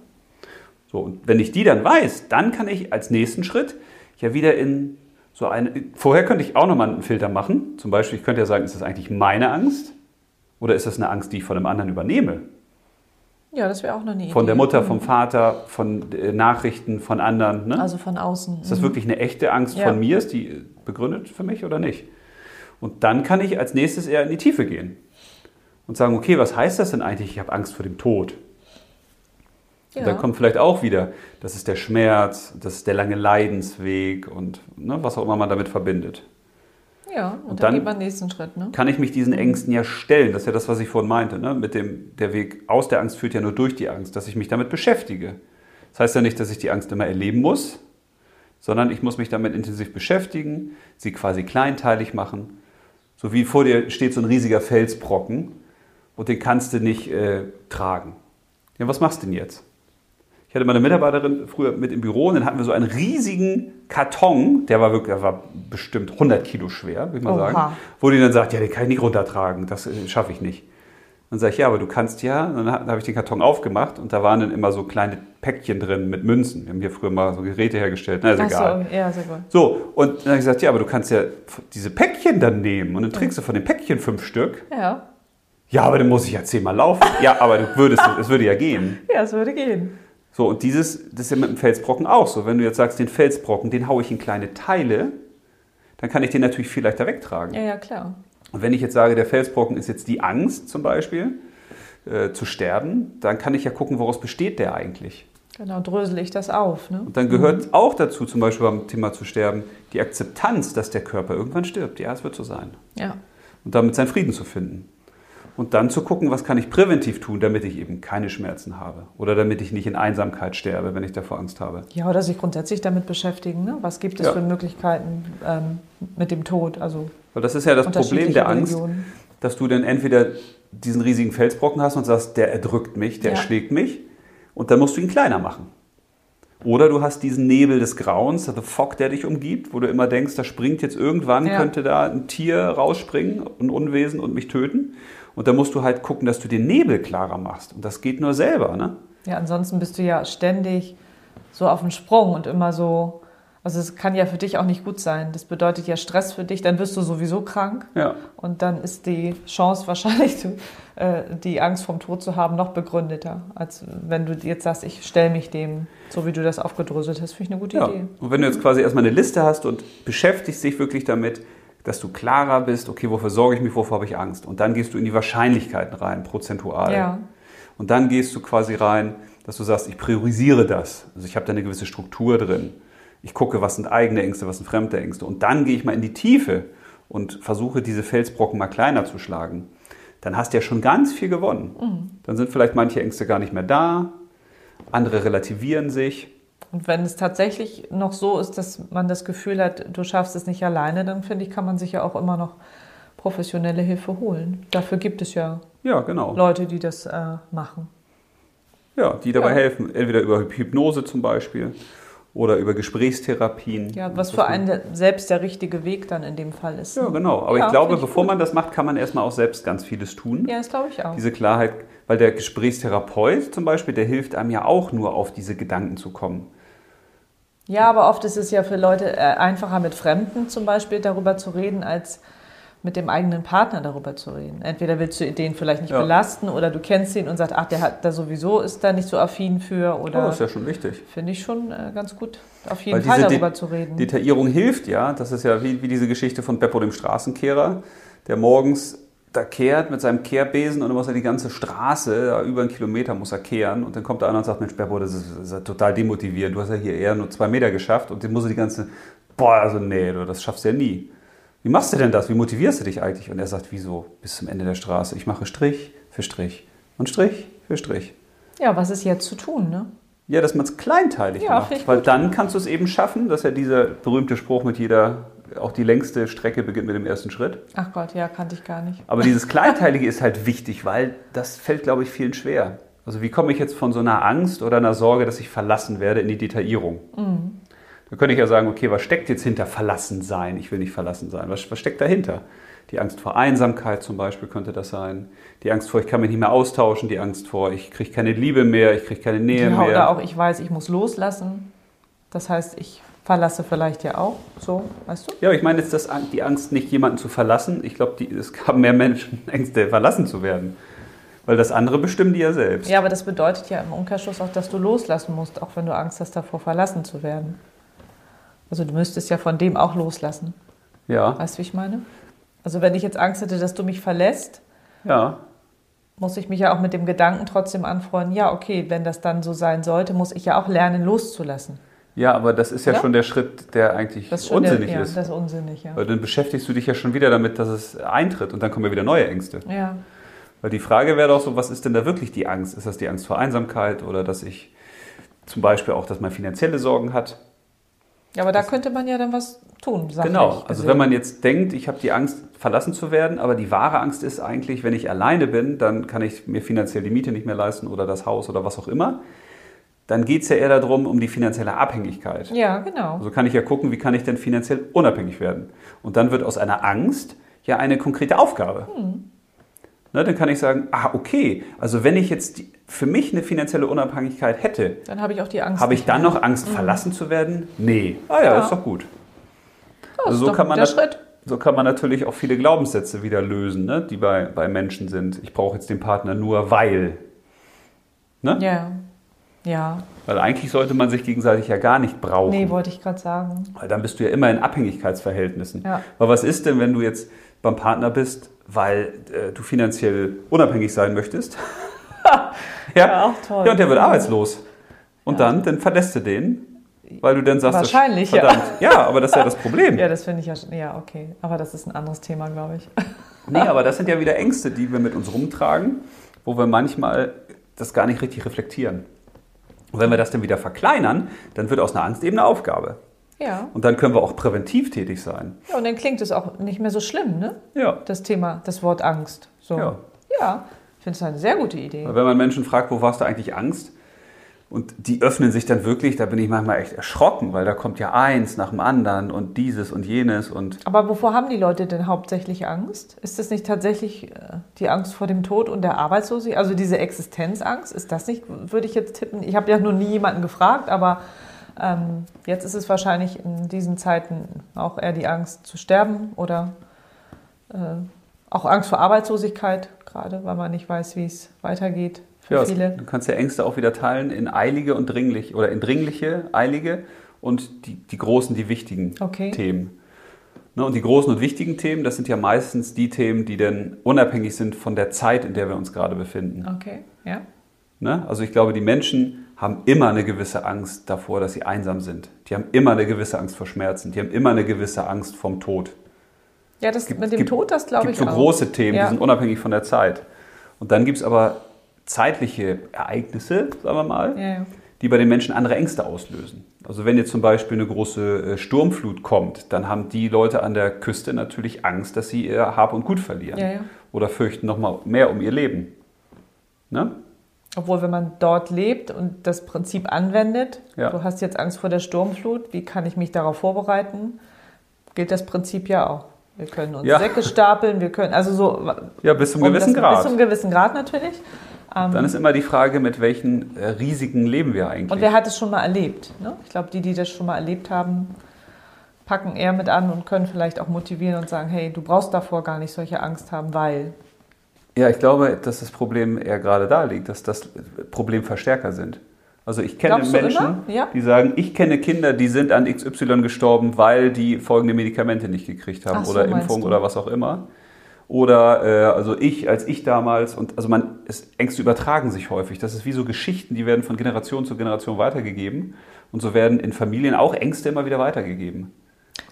So, und wenn ich die dann weiß, dann kann ich als nächsten Schritt ja wieder in so eine. Vorher könnte ich auch nochmal einen Filter machen. Zum Beispiel, ich könnte ja sagen, ist das eigentlich meine Angst? Oder ist das eine Angst, die ich von einem anderen übernehme? Ja, das wäre auch noch eine Idee. Von der Mutter, vom Vater, von äh, Nachrichten, von anderen. Ne? Also von außen. Ist das wirklich eine echte Angst Ja. von mir? Ist die begründet für mich oder nicht? Und dann kann ich als nächstes eher in die Tiefe gehen und sagen, okay, was heißt das denn eigentlich? Ich habe Angst vor dem Tod. ja. Und dann kommt vielleicht auch wieder, das ist der Schmerz, das ist der lange Leidensweg und ne, was auch immer man damit verbindet. Ja, und, Und dann, dann- geht man nächsten Schritt, ne? Kann ich mich diesen Ängsten ja stellen? Das ist ja das, was ich vorhin meinte. Ne? Mit dem, der Weg aus der Angst führt ja nur durch die Angst, dass ich mich damit beschäftige. Das heißt ja nicht, dass ich die Angst immer erleben muss, sondern ich muss mich damit intensiv beschäftigen, sie quasi kleinteilig machen. So wie vor dir steht so ein riesiger Felsbrocken und den kannst du nicht äh, tragen. Ja, was machst du denn jetzt? Ich hatte meine Mitarbeiterin früher mit im Büro und dann hatten wir so einen riesigen Karton, der war wirklich, der war bestimmt 100 Kilo schwer, würde ich mal Oha. sagen, wo die dann sagt, ja, den kann ich nicht runtertragen, das äh, schaffe ich nicht. Dann sage ich, ja, aber du kannst ja, und dann habe ich den Karton aufgemacht und da waren dann immer so kleine Päckchen drin mit Münzen. Wir haben hier früher mal so Geräte hergestellt, na, ist Ach egal. so, ja, sehr gut. So, und dann habe ich gesagt, ja, aber du kannst ja diese Päckchen dann nehmen und dann trägst du von den Päckchen fünf Stück. Ja, Ja, aber dann muss ich ja zehnmal laufen. Ja, aber du würdest, es würde ja gehen. ja, es würde gehen. So, und dieses, das ist ja mit dem Felsbrocken auch so. Wenn du jetzt sagst, den Felsbrocken, den haue ich in kleine Teile, dann kann ich den natürlich viel leichter wegtragen. Ja, ja, klar. Und wenn ich jetzt sage, der Felsbrocken ist jetzt die Angst zum Beispiel, äh, zu sterben, dann kann ich ja gucken, woraus besteht der eigentlich. Genau, drösel ich das auf. Ne? Und dann gehört auch dazu, zum Beispiel beim Thema zu sterben, die Akzeptanz, dass der Körper irgendwann stirbt. Ja, es wird so sein. Ja. Und damit seinen Frieden zu finden. Und dann zu gucken, was kann ich präventiv tun, damit ich eben keine Schmerzen habe. Oder damit ich nicht in Einsamkeit sterbe, wenn ich davor Angst habe. ja, oder sich grundsätzlich damit beschäftigen. Ne? Was gibt es Ja. für Möglichkeiten ähm, mit dem Tod? Also Weil das ist ja das Problem der Angst, Religionen. dass du dann entweder diesen riesigen Felsbrocken hast und sagst, der erdrückt mich, der Ja. erschlägt mich. Und dann musst du ihn kleiner machen. Oder du hast diesen Nebel des Grauens, the Fog, der dich umgibt, wo du immer denkst, da springt jetzt irgendwann, Ja. könnte da ein Tier rausspringen, ein Unwesen und mich töten. Und da musst du halt gucken, dass du den Nebel klarer machst. Und das geht nur selber. Ne? Ja, ansonsten bist du ja ständig so auf dem Sprung und immer so. Also es kann ja für dich auch nicht gut sein. Das bedeutet ja Stress für dich, dann wirst du sowieso krank Ja. und dann ist die Chance wahrscheinlich, äh, die Angst vom Tod zu haben, noch begründeter, als wenn du jetzt sagst, ich stelle mich dem, so wie du das aufgedröselt hast, finde ich eine gute Ja. Idee. Und wenn du jetzt quasi erstmal eine Liste hast und beschäftigst dich wirklich damit, dass du klarer bist, okay, wofür sorge ich mich, wovor habe ich Angst? Und dann gehst du in die Wahrscheinlichkeiten rein, prozentual. Ja. Und dann gehst du quasi rein, dass du sagst, ich priorisiere das. Also ich habe da eine gewisse Struktur drin. Ich gucke, was sind eigene Ängste, was sind fremde Ängste. Und dann gehe ich mal in die Tiefe und versuche, diese Felsbrocken mal kleiner zu schlagen. Dann hast du ja schon ganz viel gewonnen. Dann sind vielleicht manche Ängste gar nicht mehr da, andere relativieren sich. Und wenn es tatsächlich noch so ist, dass man das Gefühl hat, du schaffst es nicht alleine, dann finde ich, kann man sich ja auch immer noch professionelle Hilfe holen. Dafür gibt es ja Ja, genau. Leute, die das äh, machen. Ja, die dabei Ja. helfen. Entweder über Hypnose zum Beispiel oder über Gesprächstherapien. Ja, was für einen der- selbst der richtige Weg dann in dem Fall ist. Ja, genau. Aber Ja, ich glaube, ich bevor gut. man das macht, kann man erstmal auch selbst ganz vieles tun. Ja, das glaube ich auch. Diese Klarheit, weil der Gesprächstherapeut zum Beispiel, der hilft einem ja auch nur auf diese Gedanken zu kommen. Ja, aber oft ist es ja für Leute äh, einfacher, mit Fremden zum Beispiel darüber zu reden, als mit dem eigenen Partner darüber zu reden. Entweder willst du den vielleicht nicht Ja. belasten oder du kennst ihn und sagst, ach, der hat da sowieso ist da nicht so affin für Oh, oder das ist ja schon wichtig. finde ich schon äh, ganz gut, auf jeden Weil Fall darüber De- zu reden. Detaillierung hilft ja. Das ist ja wie, wie diese Geschichte von Beppo dem Straßenkehrer, der morgens da kehrt mit seinem Kehrbesen und dann muss er die ganze Straße, über einen Kilometer muss er kehren und dann kommt der andere und sagt, Mensch Beppo, das ist, das ist total demotivierend, du hast ja hier eher nur zwei Meter geschafft und den muss er die ganze, boah, also nee, das schaffst du ja nie. Wie machst du denn das? Wie motivierst du dich eigentlich? Und er sagt, wieso? Bis zum Ende der Straße. Ich mache Strich für Strich und Strich für Strich. ja, was ist jetzt zu tun, ne? Ja, dass man es kleinteilig Ja, macht. Weil dann kannst du es eben schaffen, dass ja dieser berühmte Spruch mit jeder, auch die längste Strecke beginnt mit dem ersten Schritt. Ach Gott, ja, kannte ich gar nicht. Aber dieses Kleinteilige ist halt wichtig, weil das fällt, glaube ich, vielen schwer. Also wie komme ich jetzt von so einer Angst oder einer Sorge, dass ich verlassen werde, in die Detaillierung? Da könnte ich ja sagen, okay, was steckt jetzt hinter verlassen sein? Ich will nicht verlassen sein. Was, was steckt dahinter? Die Angst vor Einsamkeit zum Beispiel könnte das sein. Die Angst vor, ich kann mich nicht mehr austauschen. Die Angst vor, ich kriege keine Liebe mehr, ich kriege keine Nähe Ja, mehr. oder auch, ich weiß, ich muss loslassen. Das heißt, ich verlasse vielleicht ja auch, so, weißt du? Ja, ich meine jetzt das, die Angst, nicht jemanden zu verlassen. Ich glaube, es haben mehr Menschen Ängste, verlassen zu werden. Weil das andere bestimmen die ja selbst. Ja, aber das bedeutet ja im Umkehrschluss auch, dass du loslassen musst, auch wenn du Angst hast, davor verlassen zu werden. Also du müsstest ja von dem auch loslassen. Ja, Weißt du, wie ich meine? Also wenn ich jetzt Angst hätte, dass du mich verlässt, ja. muss ich mich ja auch mit dem Gedanken trotzdem anfreunden, ja, okay, wenn das dann so sein sollte, muss ich ja auch lernen, loszulassen. Ja, aber das ist ja Ja? schon der Schritt, der eigentlich unsinnig der, ja, ist. Das ist unsinnig, ja. Weil dann beschäftigst du dich ja schon wieder damit, dass es eintritt und dann kommen ja wieder neue Ängste. Ja, Weil die Frage wäre doch so, was ist denn da wirklich die Angst? Ist das die Angst vor Einsamkeit oder dass ich zum Beispiel auch, dass man finanzielle Sorgen hat? Ja aber da könnte man ja dann was tun. Genau, also gesehen. wenn man jetzt denkt, ich habe die Angst, verlassen zu werden, aber die wahre Angst ist eigentlich, wenn ich alleine bin, dann kann ich mir finanziell die Miete nicht mehr leisten oder das Haus oder was auch immer. dann geht es ja eher darum, um die finanzielle Abhängigkeit. Ja, genau. Also kann ich ja gucken, wie kann ich denn finanziell unabhängig werden. Und dann wird aus einer Angst ja eine konkrete Aufgabe. Ne, dann kann ich sagen, ah, okay, also wenn ich jetzt die, für mich eine finanzielle Unabhängigkeit hätte, Dann habe ich auch die Angst. habe ich dann noch Angst, verlassen zu werden? Nee. Ah ja, Ja. ist doch gut. Ja, Also ist so doch kann man der das- Schritt. So kann man natürlich auch viele Glaubenssätze wieder lösen, ne, die bei, bei Menschen sind. Ich brauche jetzt den Partner nur, weil. Ne? Ja. Ja. Weil eigentlich sollte man sich gegenseitig ja gar nicht brauchen. Nee, wollte ich gerade sagen. Weil dann bist du ja immer in Abhängigkeitsverhältnissen. Ja. Aber was ist denn, wenn du jetzt beim Partner bist, weil äh, du finanziell unabhängig sein möchtest? Ja, auch toll. Ja, und der wird arbeitslos. Und dann, dann verlässt du den, weil du dann sagst, das- Wahrscheinlich, ja. verdammt. Ja. aber das ist ja das Problem. Ja, das finde ich ja schon. Ja, okay. Aber das ist ein anderes Thema, glaube ich. Nee, aber das sind ja wieder Ängste, die wir mit uns rumtragen, wo wir manchmal das gar nicht richtig reflektieren. Und wenn wir das dann wieder verkleinern, dann wird aus einer Angst eben eine Aufgabe. Ja. Und dann können wir auch präventiv tätig sein. Ja, und dann klingt es auch nicht mehr so schlimm, ne? Ja. Das Thema, das Wort Angst. So. Ja. Ja, finde es eine sehr gute Idee. Weil Wenn man Menschen fragt, wo warst du eigentlich Angst? Und die öffnen sich dann wirklich, da bin ich manchmal echt erschrocken, weil da kommt ja eins nach dem anderen und dieses und jenes und Aber wovor haben die Leute denn hauptsächlich Angst? Ist das nicht tatsächlich äh, die Angst vor dem Tod und der Arbeitslosigkeit? Also diese Existenzangst? Ist das nicht, würde ich jetzt tippen? Ich habe ja noch nie jemanden gefragt, aber ähm, jetzt ist es wahrscheinlich in diesen Zeiten auch eher die Angst zu sterben oder äh, auch Angst vor Arbeitslosigkeit, gerade weil man nicht weiß, wie es weitergeht für ja, viele. du kannst ja Ängste auch wieder teilen in eilige und dringlich oder in dringliche, eilige und die, die großen, die wichtigen Okay. Themen. Ne, und die großen und wichtigen Themen, das sind ja meistens die Themen, die dann unabhängig sind von der Zeit, in der wir uns gerade befinden. Okay, ja. Ne? Also ich glaube, die Menschen haben immer eine gewisse Angst davor, dass sie einsam sind. Die haben immer eine gewisse Angst vor Schmerzen. Die haben immer eine gewisse Angst vom Tod. Ja, das Gibt- mit dem gibt- Tod, das glaube Es ich gibt so auch. große Themen, Ja. die sind unabhängig von der Zeit. Und dann gibt es aber zeitliche Ereignisse, sagen wir mal, Ja, ja. die bei den Menschen andere Ängste auslösen. Also wenn jetzt zum Beispiel eine große äh, Sturmflut kommt, dann haben die Leute an der Küste natürlich Angst, dass sie ihr Hab und Gut verlieren. Oder fürchten noch mal mehr um ihr Leben. Ne? Obwohl, wenn man dort lebt und das Prinzip anwendet, du hast jetzt Angst vor der Sturmflut, wie kann ich mich darauf vorbereiten? Gilt das Prinzip ja auch. Wir können uns Ja. Säcke stapeln, wir können, also so. Ja, bis zum um gewissen das, Grad. Bis zum gewissen Grad natürlich. Ähm, Dann ist immer die Frage, mit welchen äh, Risiken leben wir eigentlich? und wer hat es schon mal erlebt? Ne? Ich glaube, die, die das schon mal erlebt haben, packen eher mit an und können vielleicht auch motivieren und sagen, hey, du brauchst davor gar nicht solche Angst haben, weil. Ja, ich glaube, dass das Problem eher gerade da liegt, dass das Problemverstärker sind. Also ich kenne Glaubst Menschen? Ja. die sagen, ich kenne Kinder, die sind an XY gestorben, weil die folgende Medikamente nicht gekriegt haben so, oder Impfung du? oder was auch immer. Oder äh, also ich, als ich damals und also man, es, Ängste übertragen sich häufig. Das ist wie so Geschichten, die werden von Generation zu Generation weitergegeben und so werden in Familien auch Ängste immer wieder weitergegeben.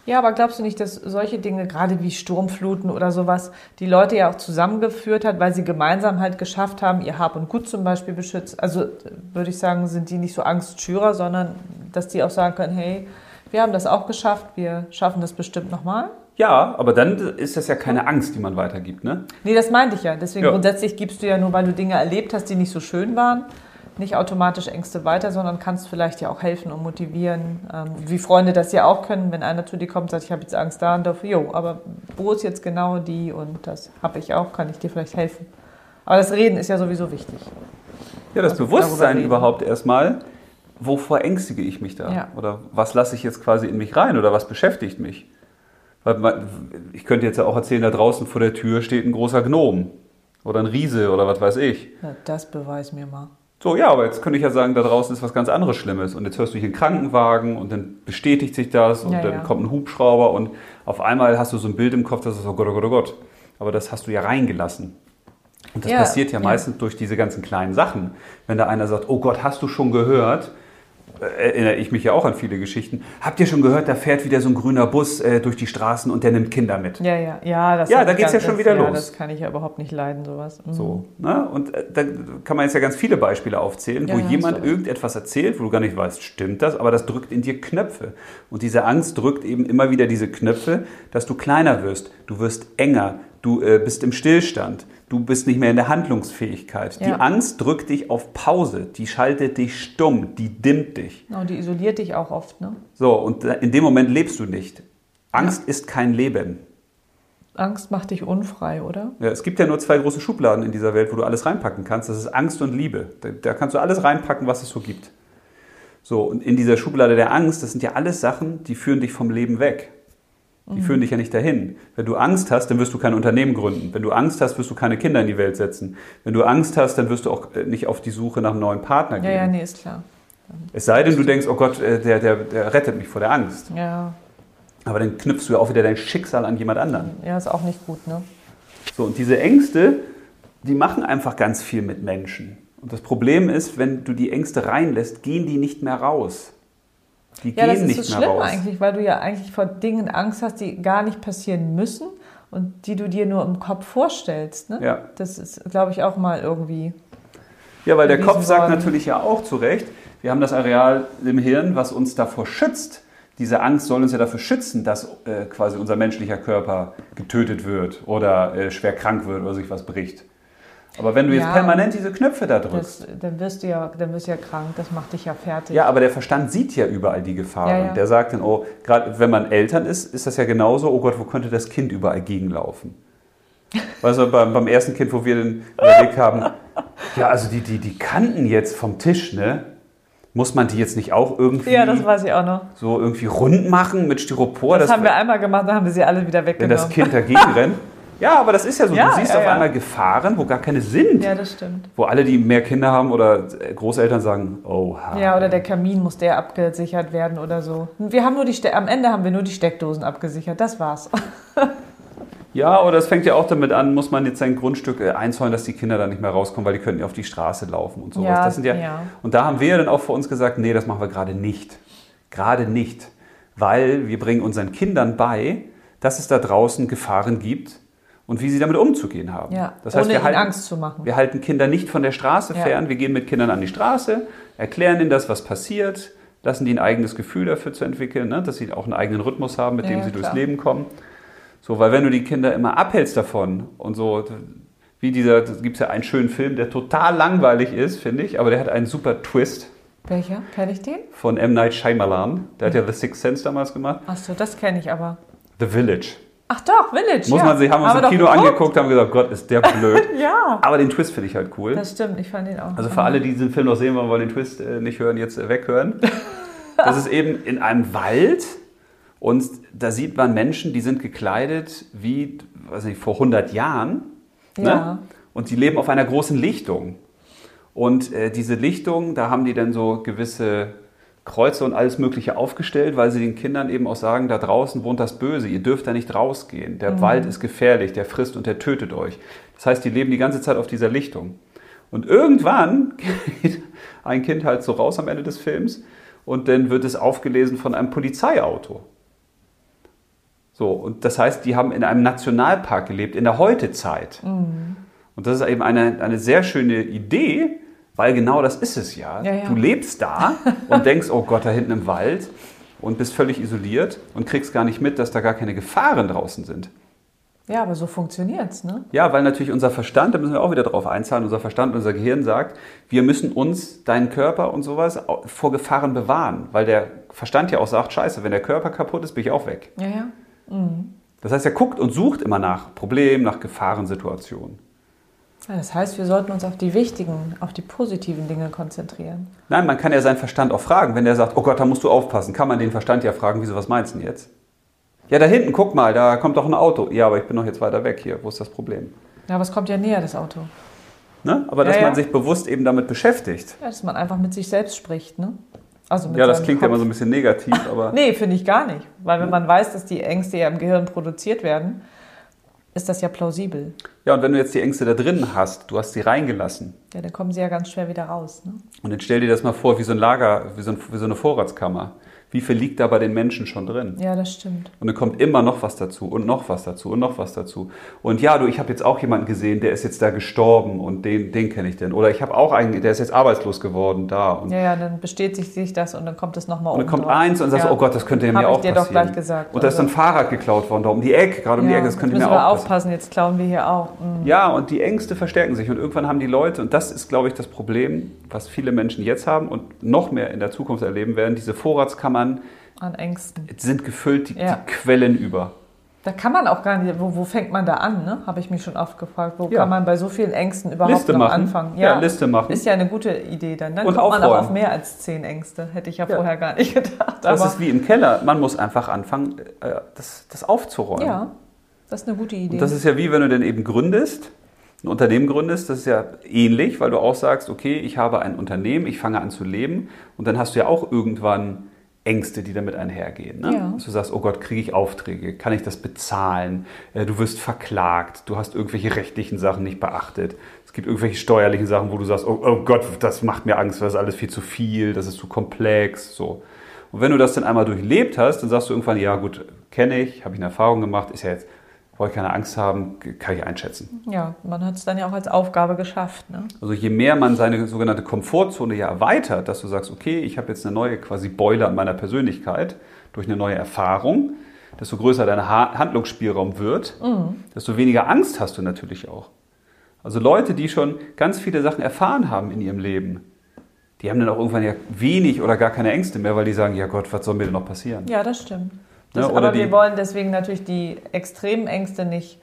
Ja, aber glaubst du nicht, dass solche Dinge, gerade wie Sturmfluten oder sowas, die Leute ja auch zusammengeführt hat, weil sie gemeinsam halt geschafft haben, ihr Hab und Gut zum Beispiel beschützt? Also würde ich sagen, sind die nicht so Angstschürer, sondern dass die auch sagen können, hey, wir haben das auch geschafft, wir schaffen das bestimmt nochmal? Ja, aber dann ist das ja keine Angst, die man weitergibt, ne? Nee, das meinte ich ja. Deswegen Ja. grundsätzlich gibst du ja nur, weil du Dinge erlebt hast, die nicht so schön waren, nicht automatisch Ängste weiter, sondern kannst vielleicht ja auch helfen und motivieren, ähm, wie Freunde das ja auch können, wenn einer zu dir kommt und sagt, ich habe jetzt Angst da und dafür, jo, aber wo ist jetzt genau die und das habe ich auch, kann ich dir vielleicht helfen. Aber das Reden ist ja sowieso wichtig. Ja, das Also Bewusstsein überhaupt erstmal, wovor ängstige ich mich da? Ja. Oder was lasse ich jetzt quasi in mich rein? Oder was beschäftigt mich? Weil man, ich könnte jetzt ja auch erzählen, da draußen vor der Tür steht ein großer Gnom. Oder ein Riese oder was weiß ich. Na, das beweis mir mal. So, ja, aber jetzt könnte ich ja sagen, da draußen ist was ganz anderes Schlimmes. Und jetzt hörst du hier einen Krankenwagen und dann bestätigt sich das und Ja, dann ja. kommt ein Hubschrauber und auf einmal hast du so ein Bild im Kopf, das ist, oh Gott, oh Gott, oh Gott. Aber das hast du ja reingelassen. Und das Ja, passiert ja ja. meistens durch diese ganzen kleinen Sachen. Wenn da einer sagt, oh Gott, hast du schon gehört? Erinnere ich mich ja auch an viele Geschichten. Habt ihr schon gehört, da fährt wieder so ein grüner Bus äh, durch die Straßen und der nimmt Kinder mit? Ja, ja, ja. Das Ja, da geht's ganz- ja schon das, wieder ja, los. Das kann ich ja überhaupt nicht leiden, sowas. Mhm. So, ne? Und äh, da kann man jetzt ja ganz viele Beispiele aufzählen, Ja, wo ja, jemand irgendetwas erzählt, wo du gar nicht weißt, stimmt das, aber das drückt in dir Knöpfe. Und diese Angst drückt eben immer wieder diese Knöpfe, dass du kleiner wirst, du wirst enger, du äh, bist im Stillstand, Du bist nicht mehr in der Handlungsfähigkeit. Die Ja. Angst drückt dich auf Pause, die schaltet dich stumm, die dimmt dich. Genau, die isoliert dich auch oft, ne? So, und in dem Moment lebst du nicht. Angst ist kein Leben. Angst macht dich unfrei, oder? Ja, es gibt ja nur zwei große Schubladen in dieser Welt, wo du alles reinpacken kannst. Das ist Angst und Liebe. Da, da kannst du alles reinpacken, was es so gibt. So, und in dieser Schublade der Angst, das sind ja alles Sachen, die führen dich vom Leben weg. Die führen dich ja nicht dahin. Wenn du Angst hast, dann wirst du kein Unternehmen gründen. Wenn du Angst hast, wirst du keine Kinder in die Welt setzen. Wenn du Angst hast, dann wirst du auch äh, nicht auf die Suche nach einem neuen Partner Ja, gehen. ja, nee, ist klar. Es sei denn, du denkst, oh Gott, äh, der, der, der rettet mich vor der Angst. Ja, Aber dann knüpfst du ja auch wieder dein Schicksal an jemand anderen. ja, ist auch nicht gut, ne? So, und diese Ängste, die machen einfach ganz viel mit Menschen. Und das Problem ist, wenn du die Ängste reinlässt, gehen die nicht mehr raus. Die Ja, gehen das ist nicht so mehr schlimm raus. eigentlich, weil du ja eigentlich vor Dingen Angst hast, die gar nicht passieren müssen und die du dir nur im Kopf vorstellst, ne? Ja. Das ist, glaube ich, auch mal irgendwie. Ja, weil der Kopf sagt worden. natürlich ja auch zu Recht, wir haben das Areal im Hirn, was uns davor schützt. Diese Angst soll uns ja dafür schützen, dass äh, quasi unser menschlicher Körper getötet wird oder äh, schwer krank wird oder sich was bricht. Aber wenn du jetzt Ja. permanent diese Knöpfe da drückst, Das, dann, wirst du ja, dann wirst du ja krank, das macht dich ja fertig. Ja, aber der Verstand sieht ja überall die Gefahren. Ja, ja. Der sagt dann, oh, gerade wenn man Eltern ist, ist das ja genauso, oh Gott, wo könnte das Kind überall gegenlaufen? Weißt du, beim, beim ersten Kind, wo wir dann überlegt haben, ja, also die, die, die Kanten jetzt vom Tisch, ne? Muss man die jetzt nicht auch irgendwie Ja, das weiß ich auch noch. so irgendwie rund machen mit Styropor? Das, dass- haben wir einmal gemacht, dann haben wir sie alle wieder wenn weggenommen. das Kind dagegen rennt. Ja, aber das ist ja so. Ja, du siehst ja, auf ja. einmal Gefahren, wo gar keine sind. Ja, das stimmt. Wo alle, die mehr Kinder haben oder Großeltern sagen, oh, Ja, oder der Kamin muss der abgesichert werden oder so. Wir haben nur die Ste am Ende haben wir nur die Steckdosen abgesichert. Das war's. Ja, oder es fängt ja auch damit an, muss man jetzt sein Grundstück äh, einzäunen, dass die Kinder da nicht mehr rauskommen, weil die könnten ja auf die Straße laufen und sowas. Ja, das sind ja, ja. Und da haben wir ja dann auch für uns gesagt, nee, das machen wir gerade nicht. Gerade nicht. Weil wir bringen unseren Kindern bei, dass es da draußen Gefahren gibt und wie sie damit umzugehen haben. Ja, das heißt, ohne wir halten, Angst zu machen. wir halten Kinder nicht von der Straße Ja. fern, wir gehen mit Kindern an die Straße, erklären ihnen das, was passiert, lassen die ein eigenes Gefühl dafür zu entwickeln, ne? dass sie auch einen eigenen Rhythmus haben, mit Ja, dem sie durchs klar. Leben kommen. So, weil wenn du die Kinder immer abhältst davon und so, wie dieser, da gibt es ja einen schönen Film, der total langweilig ist, finde ich, aber der hat einen super Twist Welcher? Kenne ich den? von M. Night Shyamalan. Der hat ja The Sixth Sense damals gemacht. Achso, das kenne ich aber. The Village. Ach doch, Village. Muss ja. man sich, haben wir uns im Kino geguckt. angeguckt, haben gesagt, Gott, ist der blöd. Ja, aber den Twist finde ich halt cool. das stimmt. Ich fand den auch. Also für alle, die diesen Film noch sehen wollen, wollen den Twist äh, nicht hören, jetzt äh, weghören. Das ist eben in einem Wald und da sieht man Menschen, die sind gekleidet wie, weiß nicht, vor 100 Jahren. Ja. Ne? Und die leben auf einer großen Lichtung. Und äh, diese Lichtung, da haben die dann so gewisse Kreuze und alles Mögliche aufgestellt, weil sie den Kindern eben auch sagen, da draußen wohnt das Böse, ihr dürft da nicht rausgehen. Der Wald ist gefährlich, der frisst und der tötet euch. Das heißt, die leben die ganze Zeit auf dieser Lichtung. Und irgendwann geht ein Kind halt so raus am Ende des Films und dann wird es aufgelesen von einem Polizeiauto. So, und das heißt, die haben in einem Nationalpark gelebt, in der Heutezeit. Und das ist eben eine, eine sehr schöne Idee, weil genau das ist es ja. Ja, ja. Du lebst da und denkst, oh Gott, da hinten im Wald und bist völlig isoliert und kriegst gar nicht mit, dass da gar keine Gefahren draußen sind. Ja, aber so funktioniert's, ne? Ja, weil natürlich unser Verstand, da müssen wir auch wieder drauf einzahlen, unser Verstand, unser Gehirn sagt, wir müssen uns, deinen Körper und sowas vor Gefahren bewahren. Weil der Verstand ja auch sagt, scheiße, wenn der Körper kaputt ist, bin ich auch weg. Ja, ja. Das heißt, er guckt und sucht immer nach Problemen, nach Gefahrensituationen. Das heißt, wir sollten uns auf die wichtigen, auf die positiven Dinge konzentrieren. Nein, man kann ja seinen Verstand auch fragen. Wenn der sagt, oh Gott, da musst du aufpassen, kann man den Verstand ja fragen, wieso, was meinst du denn jetzt? Ja, da hinten, guck mal, da kommt doch ein Auto. Ja, aber ich bin doch jetzt weiter weg hier. Wo ist das Problem? Ja, aber es kommt ja näher, das Auto. Ne? Aber Ja, dass ja. man sich bewusst eben damit beschäftigt. Ja, dass man einfach mit sich selbst spricht, ne? Also Ja, das klingt ja immer Kopf. so ein bisschen negativ, aber Nee, finde ich gar nicht. Weil wenn man weiß, dass die Ängste ja im Gehirn produziert werden, ist das ja plausibel. ja, und wenn du jetzt die Ängste da drin hast, du hast sie reingelassen. Ja, dann kommen sie ja ganz schwer wieder raus. Ne? Und dann stell dir das mal vor, wie so ein Lager, wie so, ein, wie so eine Vorratskammer. Wie viel liegt da bei den Menschen schon drin? Ja, das stimmt. Und dann kommt immer noch was dazu und noch was dazu und noch was dazu. Und ja, du, ich habe jetzt auch jemanden gesehen, der ist jetzt da gestorben und den, den kenne ich denn. Oder ich habe auch einen, der ist jetzt arbeitslos geworden da. Ja, ja, dann bestätigt sich das und dann kommt es nochmal und dann kommt eins und sagst, ja. oh Gott, das könnte ja Hab mir ich auch dir passieren. doch gleich gesagt. Und da ist dann ein Also- Fahrrad geklaut worden, da um die Ecke, gerade um die ja, Ecke, das könnte mir wir auch passieren. aufpassen, jetzt klauen wir hier auch. Mhm. Ja, und die Ängste verstärken sich und irgendwann haben die Leute, und das ist, glaube ich, das Problem, was viele Menschen jetzt haben und noch mehr in der Zukunft erleben werden, diese Vorratskammern An Ängsten. sind gefüllt, die, Ja. die quellen über. Da kann man auch gar nicht, wo, wo fängt man da an, ne? Habe ich mich schon oft gefragt. Wo Ja. kann man bei so vielen Ängsten überhaupt Liste noch machen. anfangen? Ja, Liste machen. Ist ja eine gute Idee dann. Dann Und kommt man auch aufräumen. auf mehr als zehn Ängste. Hätte ich ja, Ja. vorher gar nicht gedacht. Das ist wie im Keller. Man muss einfach anfangen, äh, das, das aufzuräumen. ja, das ist eine gute Idee. Und das ist ja wie wenn du denn eben gründest, ein Unternehmen gründest, das ist ja ähnlich, weil du auch sagst, okay, ich habe ein Unternehmen, ich fange an zu leben und dann hast du ja auch irgendwann Ängste, die damit einhergehen. Ne? Ja. Dass du sagst, oh Gott, kriege ich Aufträge, kann ich das bezahlen? Äh, Du wirst verklagt, du hast irgendwelche rechtlichen Sachen nicht beachtet. Es gibt irgendwelche steuerlichen Sachen, wo du sagst, oh, oh Gott, das macht mir Angst, das ist alles viel zu viel, das ist zu komplex. So. Und wenn du das dann einmal durchlebt hast, dann sagst du irgendwann, ja gut, kenne ich, habe ich eine Erfahrung gemacht, ist ja jetzt, brauche ich keine Angst haben, kann ich einschätzen. ja, man hat es dann ja auch als Aufgabe geschafft. Ne? Also je mehr man seine sogenannte Komfortzone ja erweitert, dass du sagst, okay, ich habe jetzt eine neue quasi Beule an meiner Persönlichkeit durch eine neue Erfahrung, desto größer dein ha Handlungsspielraum wird, desto weniger Angst hast du natürlich auch. Also Leute, die schon ganz viele Sachen erfahren haben in ihrem Leben, die haben dann auch irgendwann ja wenig oder gar keine Ängste mehr, weil die sagen, ja Gott, was soll mir denn noch passieren? Ja, das stimmt. Das, oder aber die- wir wollen deswegen natürlich die extremen Ängste nicht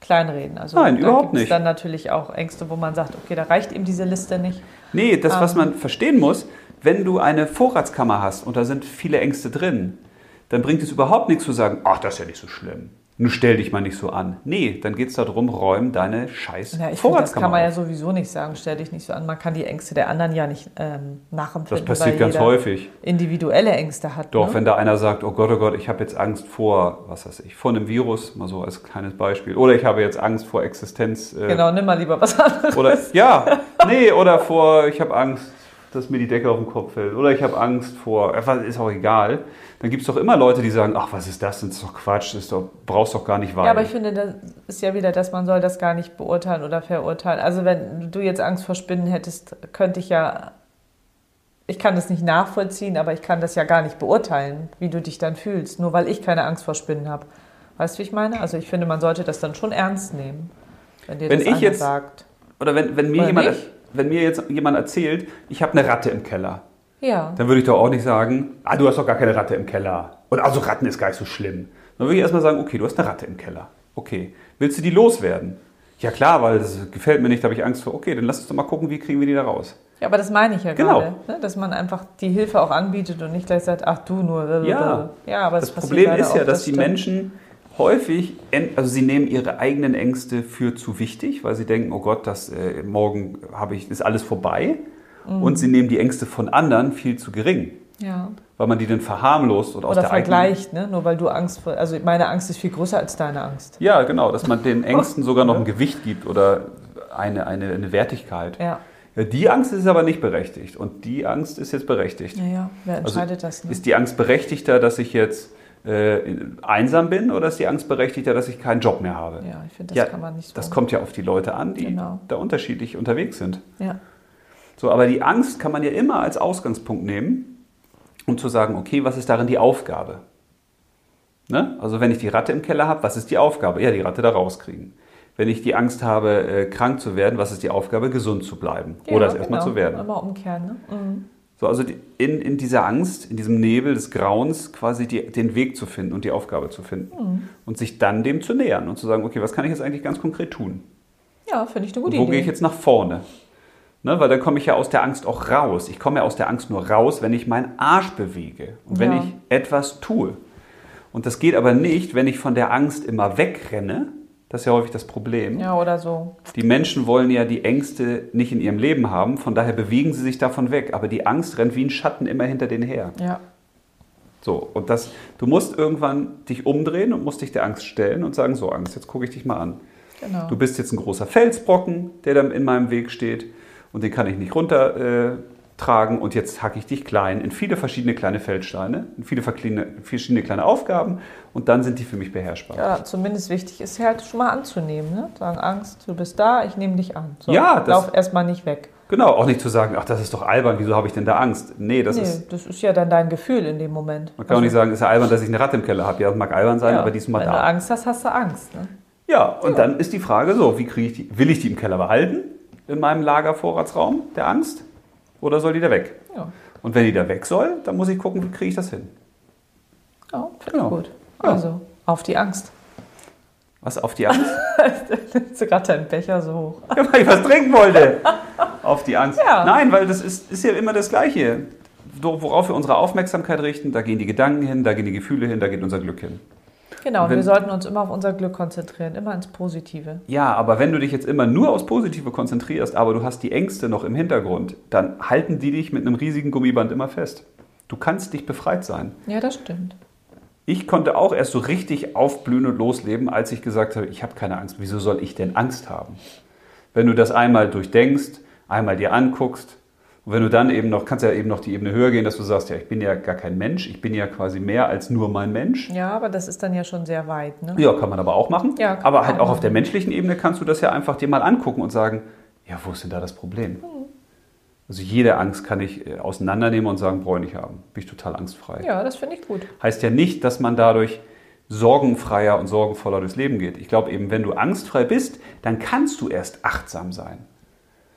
kleinreden. Also Nein, überhaupt nicht. dann natürlich auch Ängste, wo man sagt, okay, da reicht ihm diese Liste nicht. Nee, das, was Ähm. man verstehen muss, wenn du eine Vorratskammer hast und da sind viele Ängste drin, dann bringt es überhaupt nichts zu sagen, ach, das ist ja nicht so schlimm. Nun stell dich mal nicht so an. Nee, dann geht es darum, räum deine scheiß Ja, ich das kann man ja sowieso nicht sagen, stell dich nicht so an. Man kann die Ängste der anderen ja nicht ähm, nachempfinden. Das passiert ganz häufig. individuelle Ängste hat. Doch, ne? wenn da einer sagt, oh Gott, oh Gott, ich habe jetzt Angst vor, was weiß ich, vor einem Virus, mal so als kleines Beispiel. Oder ich habe jetzt Angst vor Existenz. Äh, Genau, nimm mal lieber was anderes. Oder, ja, nee, oder vor, ich habe Angst, dass mir die Decke auf den Kopf fällt. Oder ich habe Angst vor, ist auch egal. Dann gibt es doch immer Leute, die sagen, ach, was ist das? Das ist doch Quatsch, das ist doch, brauchst doch gar nicht weinen. Ja, aber ich finde, das ist ja wieder, dass man soll das gar nicht beurteilen oder verurteilen. Also wenn du jetzt Angst vor Spinnen hättest, könnte ich ja, ich kann das nicht nachvollziehen, aber ich kann das ja gar nicht beurteilen, wie du dich dann fühlst, nur weil ich keine Angst vor Spinnen habe. Weißt du, wie ich meine? Also ich finde, man sollte das dann schon ernst nehmen, wenn dir Wenn das ich jetzt- sagt. Oder wenn, wenn, mir Oder jemand, nicht? Wenn mir jetzt jemand erzählt, ich habe eine Ratte im Keller, Ja, dann würde ich doch auch nicht sagen, ah, du hast doch gar keine Ratte im Keller. Und also Ratten ist gar nicht so schlimm. Dann würde ich erstmal sagen, okay, du hast eine Ratte im Keller. Okay, willst du die loswerden? Ja klar, weil das gefällt mir nicht, da habe ich Angst vor. Okay, dann lass uns doch mal gucken, wie kriegen wir die da raus. ja aber das meine ich ja Genau. gerade, ne? dass man einfach die Hilfe auch anbietet und nicht gleich sagt, ach du nur. Ja. ja aber Das passiert Problem ist ja, dass die stimmt. Menschen häufig, also sie nehmen ihre eigenen Ängste für zu wichtig, weil sie denken, oh Gott, das, äh, morgen habe ich, ist alles vorbei. Mhm. Und sie nehmen die Ängste von anderen viel zu gering, Ja. weil man die dann verharmlost oder aus Oder der eigenen... vergleicht, ne? nur weil du Angst vor. Also meine Angst ist viel größer als deine Angst. Ja, genau, dass man den Ängsten sogar noch ein Gewicht gibt oder eine, eine, eine Wertigkeit. Ja, Ja, die Angst ist aber nicht berechtigt und die Angst ist jetzt berechtigt. ja, ja. Wer Also entscheidet das? Ne? Ist die Angst berechtigter, dass ich jetzt äh, einsam bin oder ist die Angst berechtigter, dass ich keinen Job mehr habe? ja, ich finde, das Ja, kann man nicht so. Das kommt ja auf die Leute an, die Genau. da unterschiedlich unterwegs sind. ja. So, aber die Angst kann man ja immer als Ausgangspunkt nehmen, um zu sagen, okay, was ist darin die Aufgabe? Ne? Also wenn ich die Ratte im Keller habe, was ist die Aufgabe? Ja, die Ratte da rauskriegen. Wenn ich die Angst habe, äh, krank zu werden, was ist die Aufgabe? Gesund zu bleiben oder es ja, erstmal genau. zu werden. Immer umkehren. Ne? Mhm. So, also die, in, in dieser Angst, in diesem Nebel des Grauens quasi die, den Weg zu finden und die Aufgabe zu finden. Mhm. Und sich dann dem zu nähern und zu sagen, okay, was kann ich jetzt eigentlich ganz konkret tun? Ja, finde ich eine Und gute wo Idee. gehe ich jetzt nach vorne? Ne, weil dann komme ich ja aus der Angst auch raus. Ich komme ja aus der Angst nur raus, wenn ich meinen Arsch bewege und wenn Ja. ich etwas tue. Und das geht aber nicht, wenn ich von der Angst immer wegrenne. Das ist ja häufig das Problem. Ja, oder so. Die Menschen wollen ja die Ängste nicht in ihrem Leben haben, von daher bewegen sie sich davon weg. Aber die Angst rennt wie ein Schatten immer hinter denen her. Ja. So, und das, du musst irgendwann dich umdrehen und musst dich der Angst stellen und sagen, so Angst, jetzt gucke ich dich mal an. Genau. Du bist jetzt ein großer Felsbrocken, der dann in meinem Weg steht und den kann ich nicht runter äh, tragen und jetzt hacke ich dich klein in viele verschiedene kleine Feldsteine, in viele verschiedene kleine Aufgaben und dann sind die für mich beherrschbar. Ja, zumindest wichtig ist halt schon mal anzunehmen. Ne? Sagen, Angst, du bist da, ich nehme dich an. So, Ja, das- lauf erstmal nicht weg. Genau, auch nicht zu sagen, ach, das ist doch albern, wieso habe ich denn da Angst? Nee, das nee, ist, das ist ja dann dein Gefühl in dem Moment. man kann auch nicht sagen, ist ja albern, dass ich eine Ratte im Keller habe. Ja, das mag albern sein, Ja, aber die ist mal Wenn du da. Angst hast, hast du Angst. Ne? Ja, und dann ist die Frage so, wie kriege ich die, will ich die im Keller behalten, in meinem Lagervorratsraum der Angst, oder soll die da weg? Ja, Und wenn die da weg soll, dann muss ich gucken, wie kriege ich das hin. ja finde Genau. ich gut. Ja. Also, auf die Angst. Was auf die Angst? Nimmst du gerade deinen Becher so hoch. Ja, weil ich was trinken wollte. Auf die Angst. Ja. Nein, weil das ist, ist ja immer das Gleiche. Worauf wir unsere Aufmerksamkeit richten, da gehen die Gedanken hin, da gehen die Gefühle hin, da geht unser Glück hin. Genau, Wenn- wir sollten uns immer auf unser Glück konzentrieren, immer ins Positive. Ja, aber wenn du dich jetzt immer nur aufs Positive konzentrierst, aber du hast die Ängste noch im Hintergrund, dann halten die dich mit einem riesigen Gummiband immer fest. Du kannst nicht befreit sein. Ja, das stimmt. Ich konnte auch erst so richtig aufblühen und losleben, als ich gesagt habe, ich habe keine Angst. Wieso soll ich denn Angst haben? Wenn du das einmal durchdenkst, einmal dir anguckst und wenn du dann eben noch, kannst ja eben noch die Ebene höher gehen, dass du sagst, ja, ich bin ja gar kein Mensch, ich bin ja quasi mehr als nur mein Mensch. Ja, aber das ist dann ja schon sehr weit. Ne? Ja, kann man aber auch machen. Ja, aber halt auch auch auf machen. der menschlichen Ebene kannst du das ja einfach dir mal angucken und sagen, ja, wo ist denn da das Problem? Also jede Angst kann ich äh, auseinandernehmen und sagen, brauche ich nicht haben. Bin ich total angstfrei. Ja, das finde ich gut. Heißt ja nicht, dass man dadurch sorgenfreier und sorgenvoller durchs Leben geht. Ich glaube eben, wenn du angstfrei bist, dann kannst du erst achtsam sein.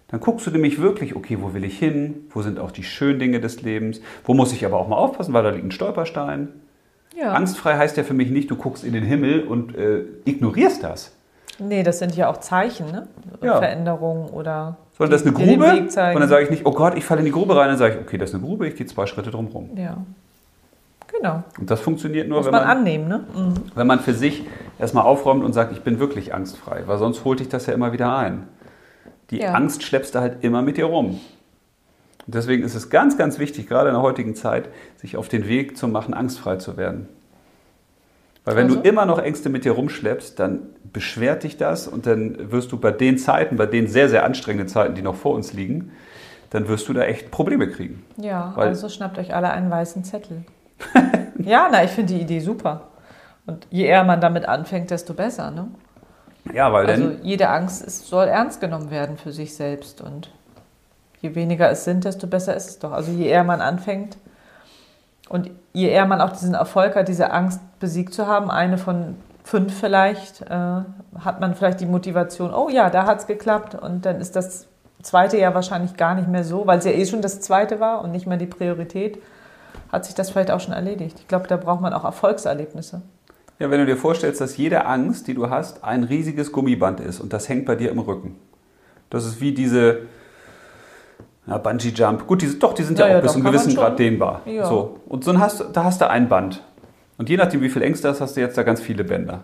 Dann guckst du nämlich wirklich, okay, wo will ich hin? Wo sind auch die schönen Dinge des Lebens? Wo muss ich aber auch mal aufpassen, weil da liegt ein Stolperstein? Ja. Angstfrei heißt ja für mich nicht, du guckst in den Himmel und äh, ignorierst das. Nee, das sind ja auch Zeichen, ne? Ja. Veränderungen oder. Sondern das ist eine Grube und dann sage ich nicht, oh Gott, ich falle in die Grube rein. Dann sage ich, okay, das ist eine Grube, ich gehe zwei Schritte drum rum. Ja. Genau. Und das funktioniert nur, Muss wenn man man, annehmen, ne? Mhm. wenn man für sich erstmal aufräumt und sagt, ich bin wirklich angstfrei. Weil sonst holt dich das ja immer wieder ein. Die Ja. Angst schleppst du halt immer mit dir rum. Und deswegen ist es ganz, ganz wichtig, gerade in der heutigen Zeit, sich auf den Weg zu machen, angstfrei zu werden. Weil wenn Also? du immer noch Ängste mit dir rumschleppst, dann beschwert dich das und dann wirst du bei den Zeiten, bei den sehr, sehr anstrengenden Zeiten, die noch vor uns liegen, dann wirst du da echt Probleme kriegen. Ja, Weil- also schnappt euch alle einen weißen Zettel. ja, na, ich finde die Idee super. Und je eher man damit anfängt, desto besser, ne? Ja, weil Also dann, jede Angst ist, soll ernst genommen werden für sich selbst. Und je weniger es sind, desto besser ist es doch. Also je eher man anfängt und je eher man auch diesen Erfolg hat, diese Angst besiegt zu haben, eine von fünf vielleicht, äh, hat man vielleicht die Motivation, oh ja, da hat es geklappt. Und dann ist das zweite ja wahrscheinlich gar nicht mehr so, weil es ja eh schon das zweite war und nicht mehr die Priorität, hat sich das vielleicht auch schon erledigt. Ich glaube, da braucht man auch Erfolgserlebnisse. Ja, wenn du dir vorstellst, dass jede Angst, die du hast, ein riesiges Gummiband ist und das hängt bei dir im Rücken. Das ist wie diese ja, Bungee Jump. Gut, die, doch, die sind ja, Ja, ja, auch bis doch, zu einem gewissen. Grad dehnbar. Ja. So. Und so hast, da hast du ein Band. Und je nachdem, wie viel Ängste hast, hast du jetzt da ganz viele Bänder.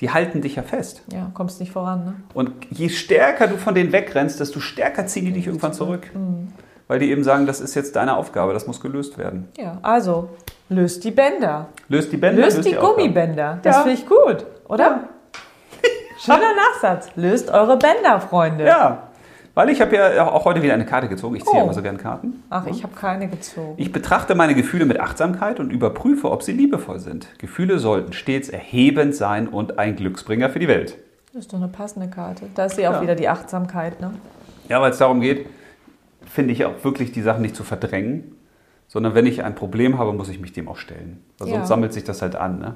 Die halten dich ja fest. Ja, kommst nicht voran, ne? Und je stärker du von denen wegrennst, desto stärker ziehen die dich irgendwann zurück. Mhm. Weil die eben sagen, das ist jetzt deine Aufgabe, das muss gelöst werden. Ja, also löst die Bänder. Löst die Bänder, Löst die Aufgabe. Gummibänder. Das Ja. finde ich gut, oder? Schöner Nachsatz. Löst eure Bänder, Freunde. Ja, weil ich habe ja auch heute wieder eine Karte gezogen. Ich ziehe Oh. immer so gern Karten. Ach, ich habe keine gezogen. Ich betrachte meine Gefühle mit Achtsamkeit und überprüfe, ob sie liebevoll sind. Gefühle sollten stets erhebend sein und ein Glücksbringer für die Welt. Das ist doch eine passende Karte. Da ist ja auch Ja. wieder die Achtsamkeit, ne? Ja, weil es darum geht, finde ich auch wirklich die Sachen nicht zu verdrängen, sondern wenn ich ein Problem habe, muss ich mich dem auch stellen. Weil Ja. sonst sammelt sich das halt an. Ne?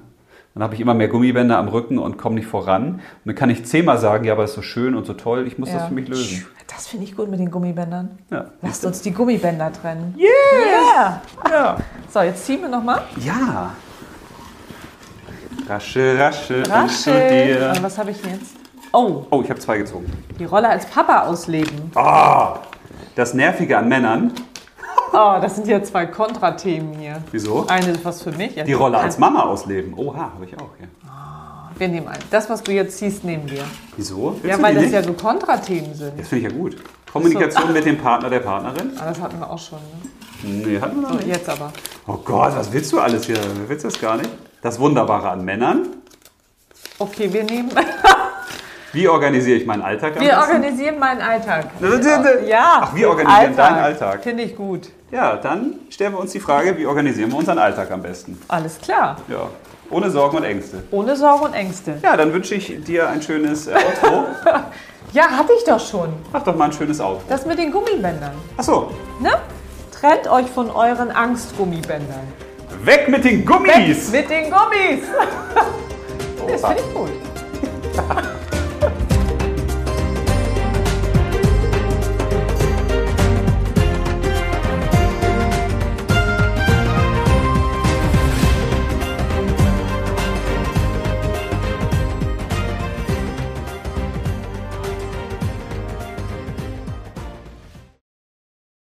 Dann habe ich immer mehr Gummibänder am Rücken und komme nicht voran. Und dann kann ich zehnmal sagen, ja, aber es ist so schön und so toll, ich muss das Ja. für mich lösen. Das finde ich gut mit den Gummibändern. Ja. Lasst uns die Gummibänder trennen. Yes! Yeah! Ja. So, jetzt ziehen wir nochmal. ja. Rasche, rasche, Rasche. dir. Und was habe ich denn jetzt? Oh, Oh, ich habe zwei gezogen. die Rolle als Papa ausleben. Ah, das Nervige an Männern. Oh, das sind ja zwei Kontrathemen hier. Wieso? Eine ist was für mich. Die Rolle als Mama ausleben. Oha, habe ich auch. Ja. Wir nehmen einen. Das, was du jetzt siehst, nehmen wir. Wieso? Willst Ja, weil das nicht? ja so Kontrathemen sind. Das finde ich ja gut. Kommunikation mit dem Partner, der Partnerin? Ah, das hatten wir auch schon. Ne? Nee, hatten wir noch So, nicht. jetzt aber. Oh Gott, was willst du alles hier? Willst du das gar nicht? Das Wunderbare an Männern. Okay, wir nehmen. Wie organisiere ich meinen Alltag am Wir organisieren meinen Alltag. Ja. Ach, wir organisieren deinen Alltag. Finde ich gut. Ja, dann stellen wir uns die Frage, wie organisieren wir unseren Alltag am besten? Alles klar. Ja, ohne Sorgen und Ängste. Ohne Sorgen und Ängste. Ja, dann wünsche ich dir ein schönes äh, Outro. Ja, hatte ich doch schon. Mach doch mal ein schönes Outro. Das mit den Gummibändern. Achso, Ne? Trennt euch von euren Angstgummibändern. weg mit den Gummis! Mit den Gummis! Das finde ich gut.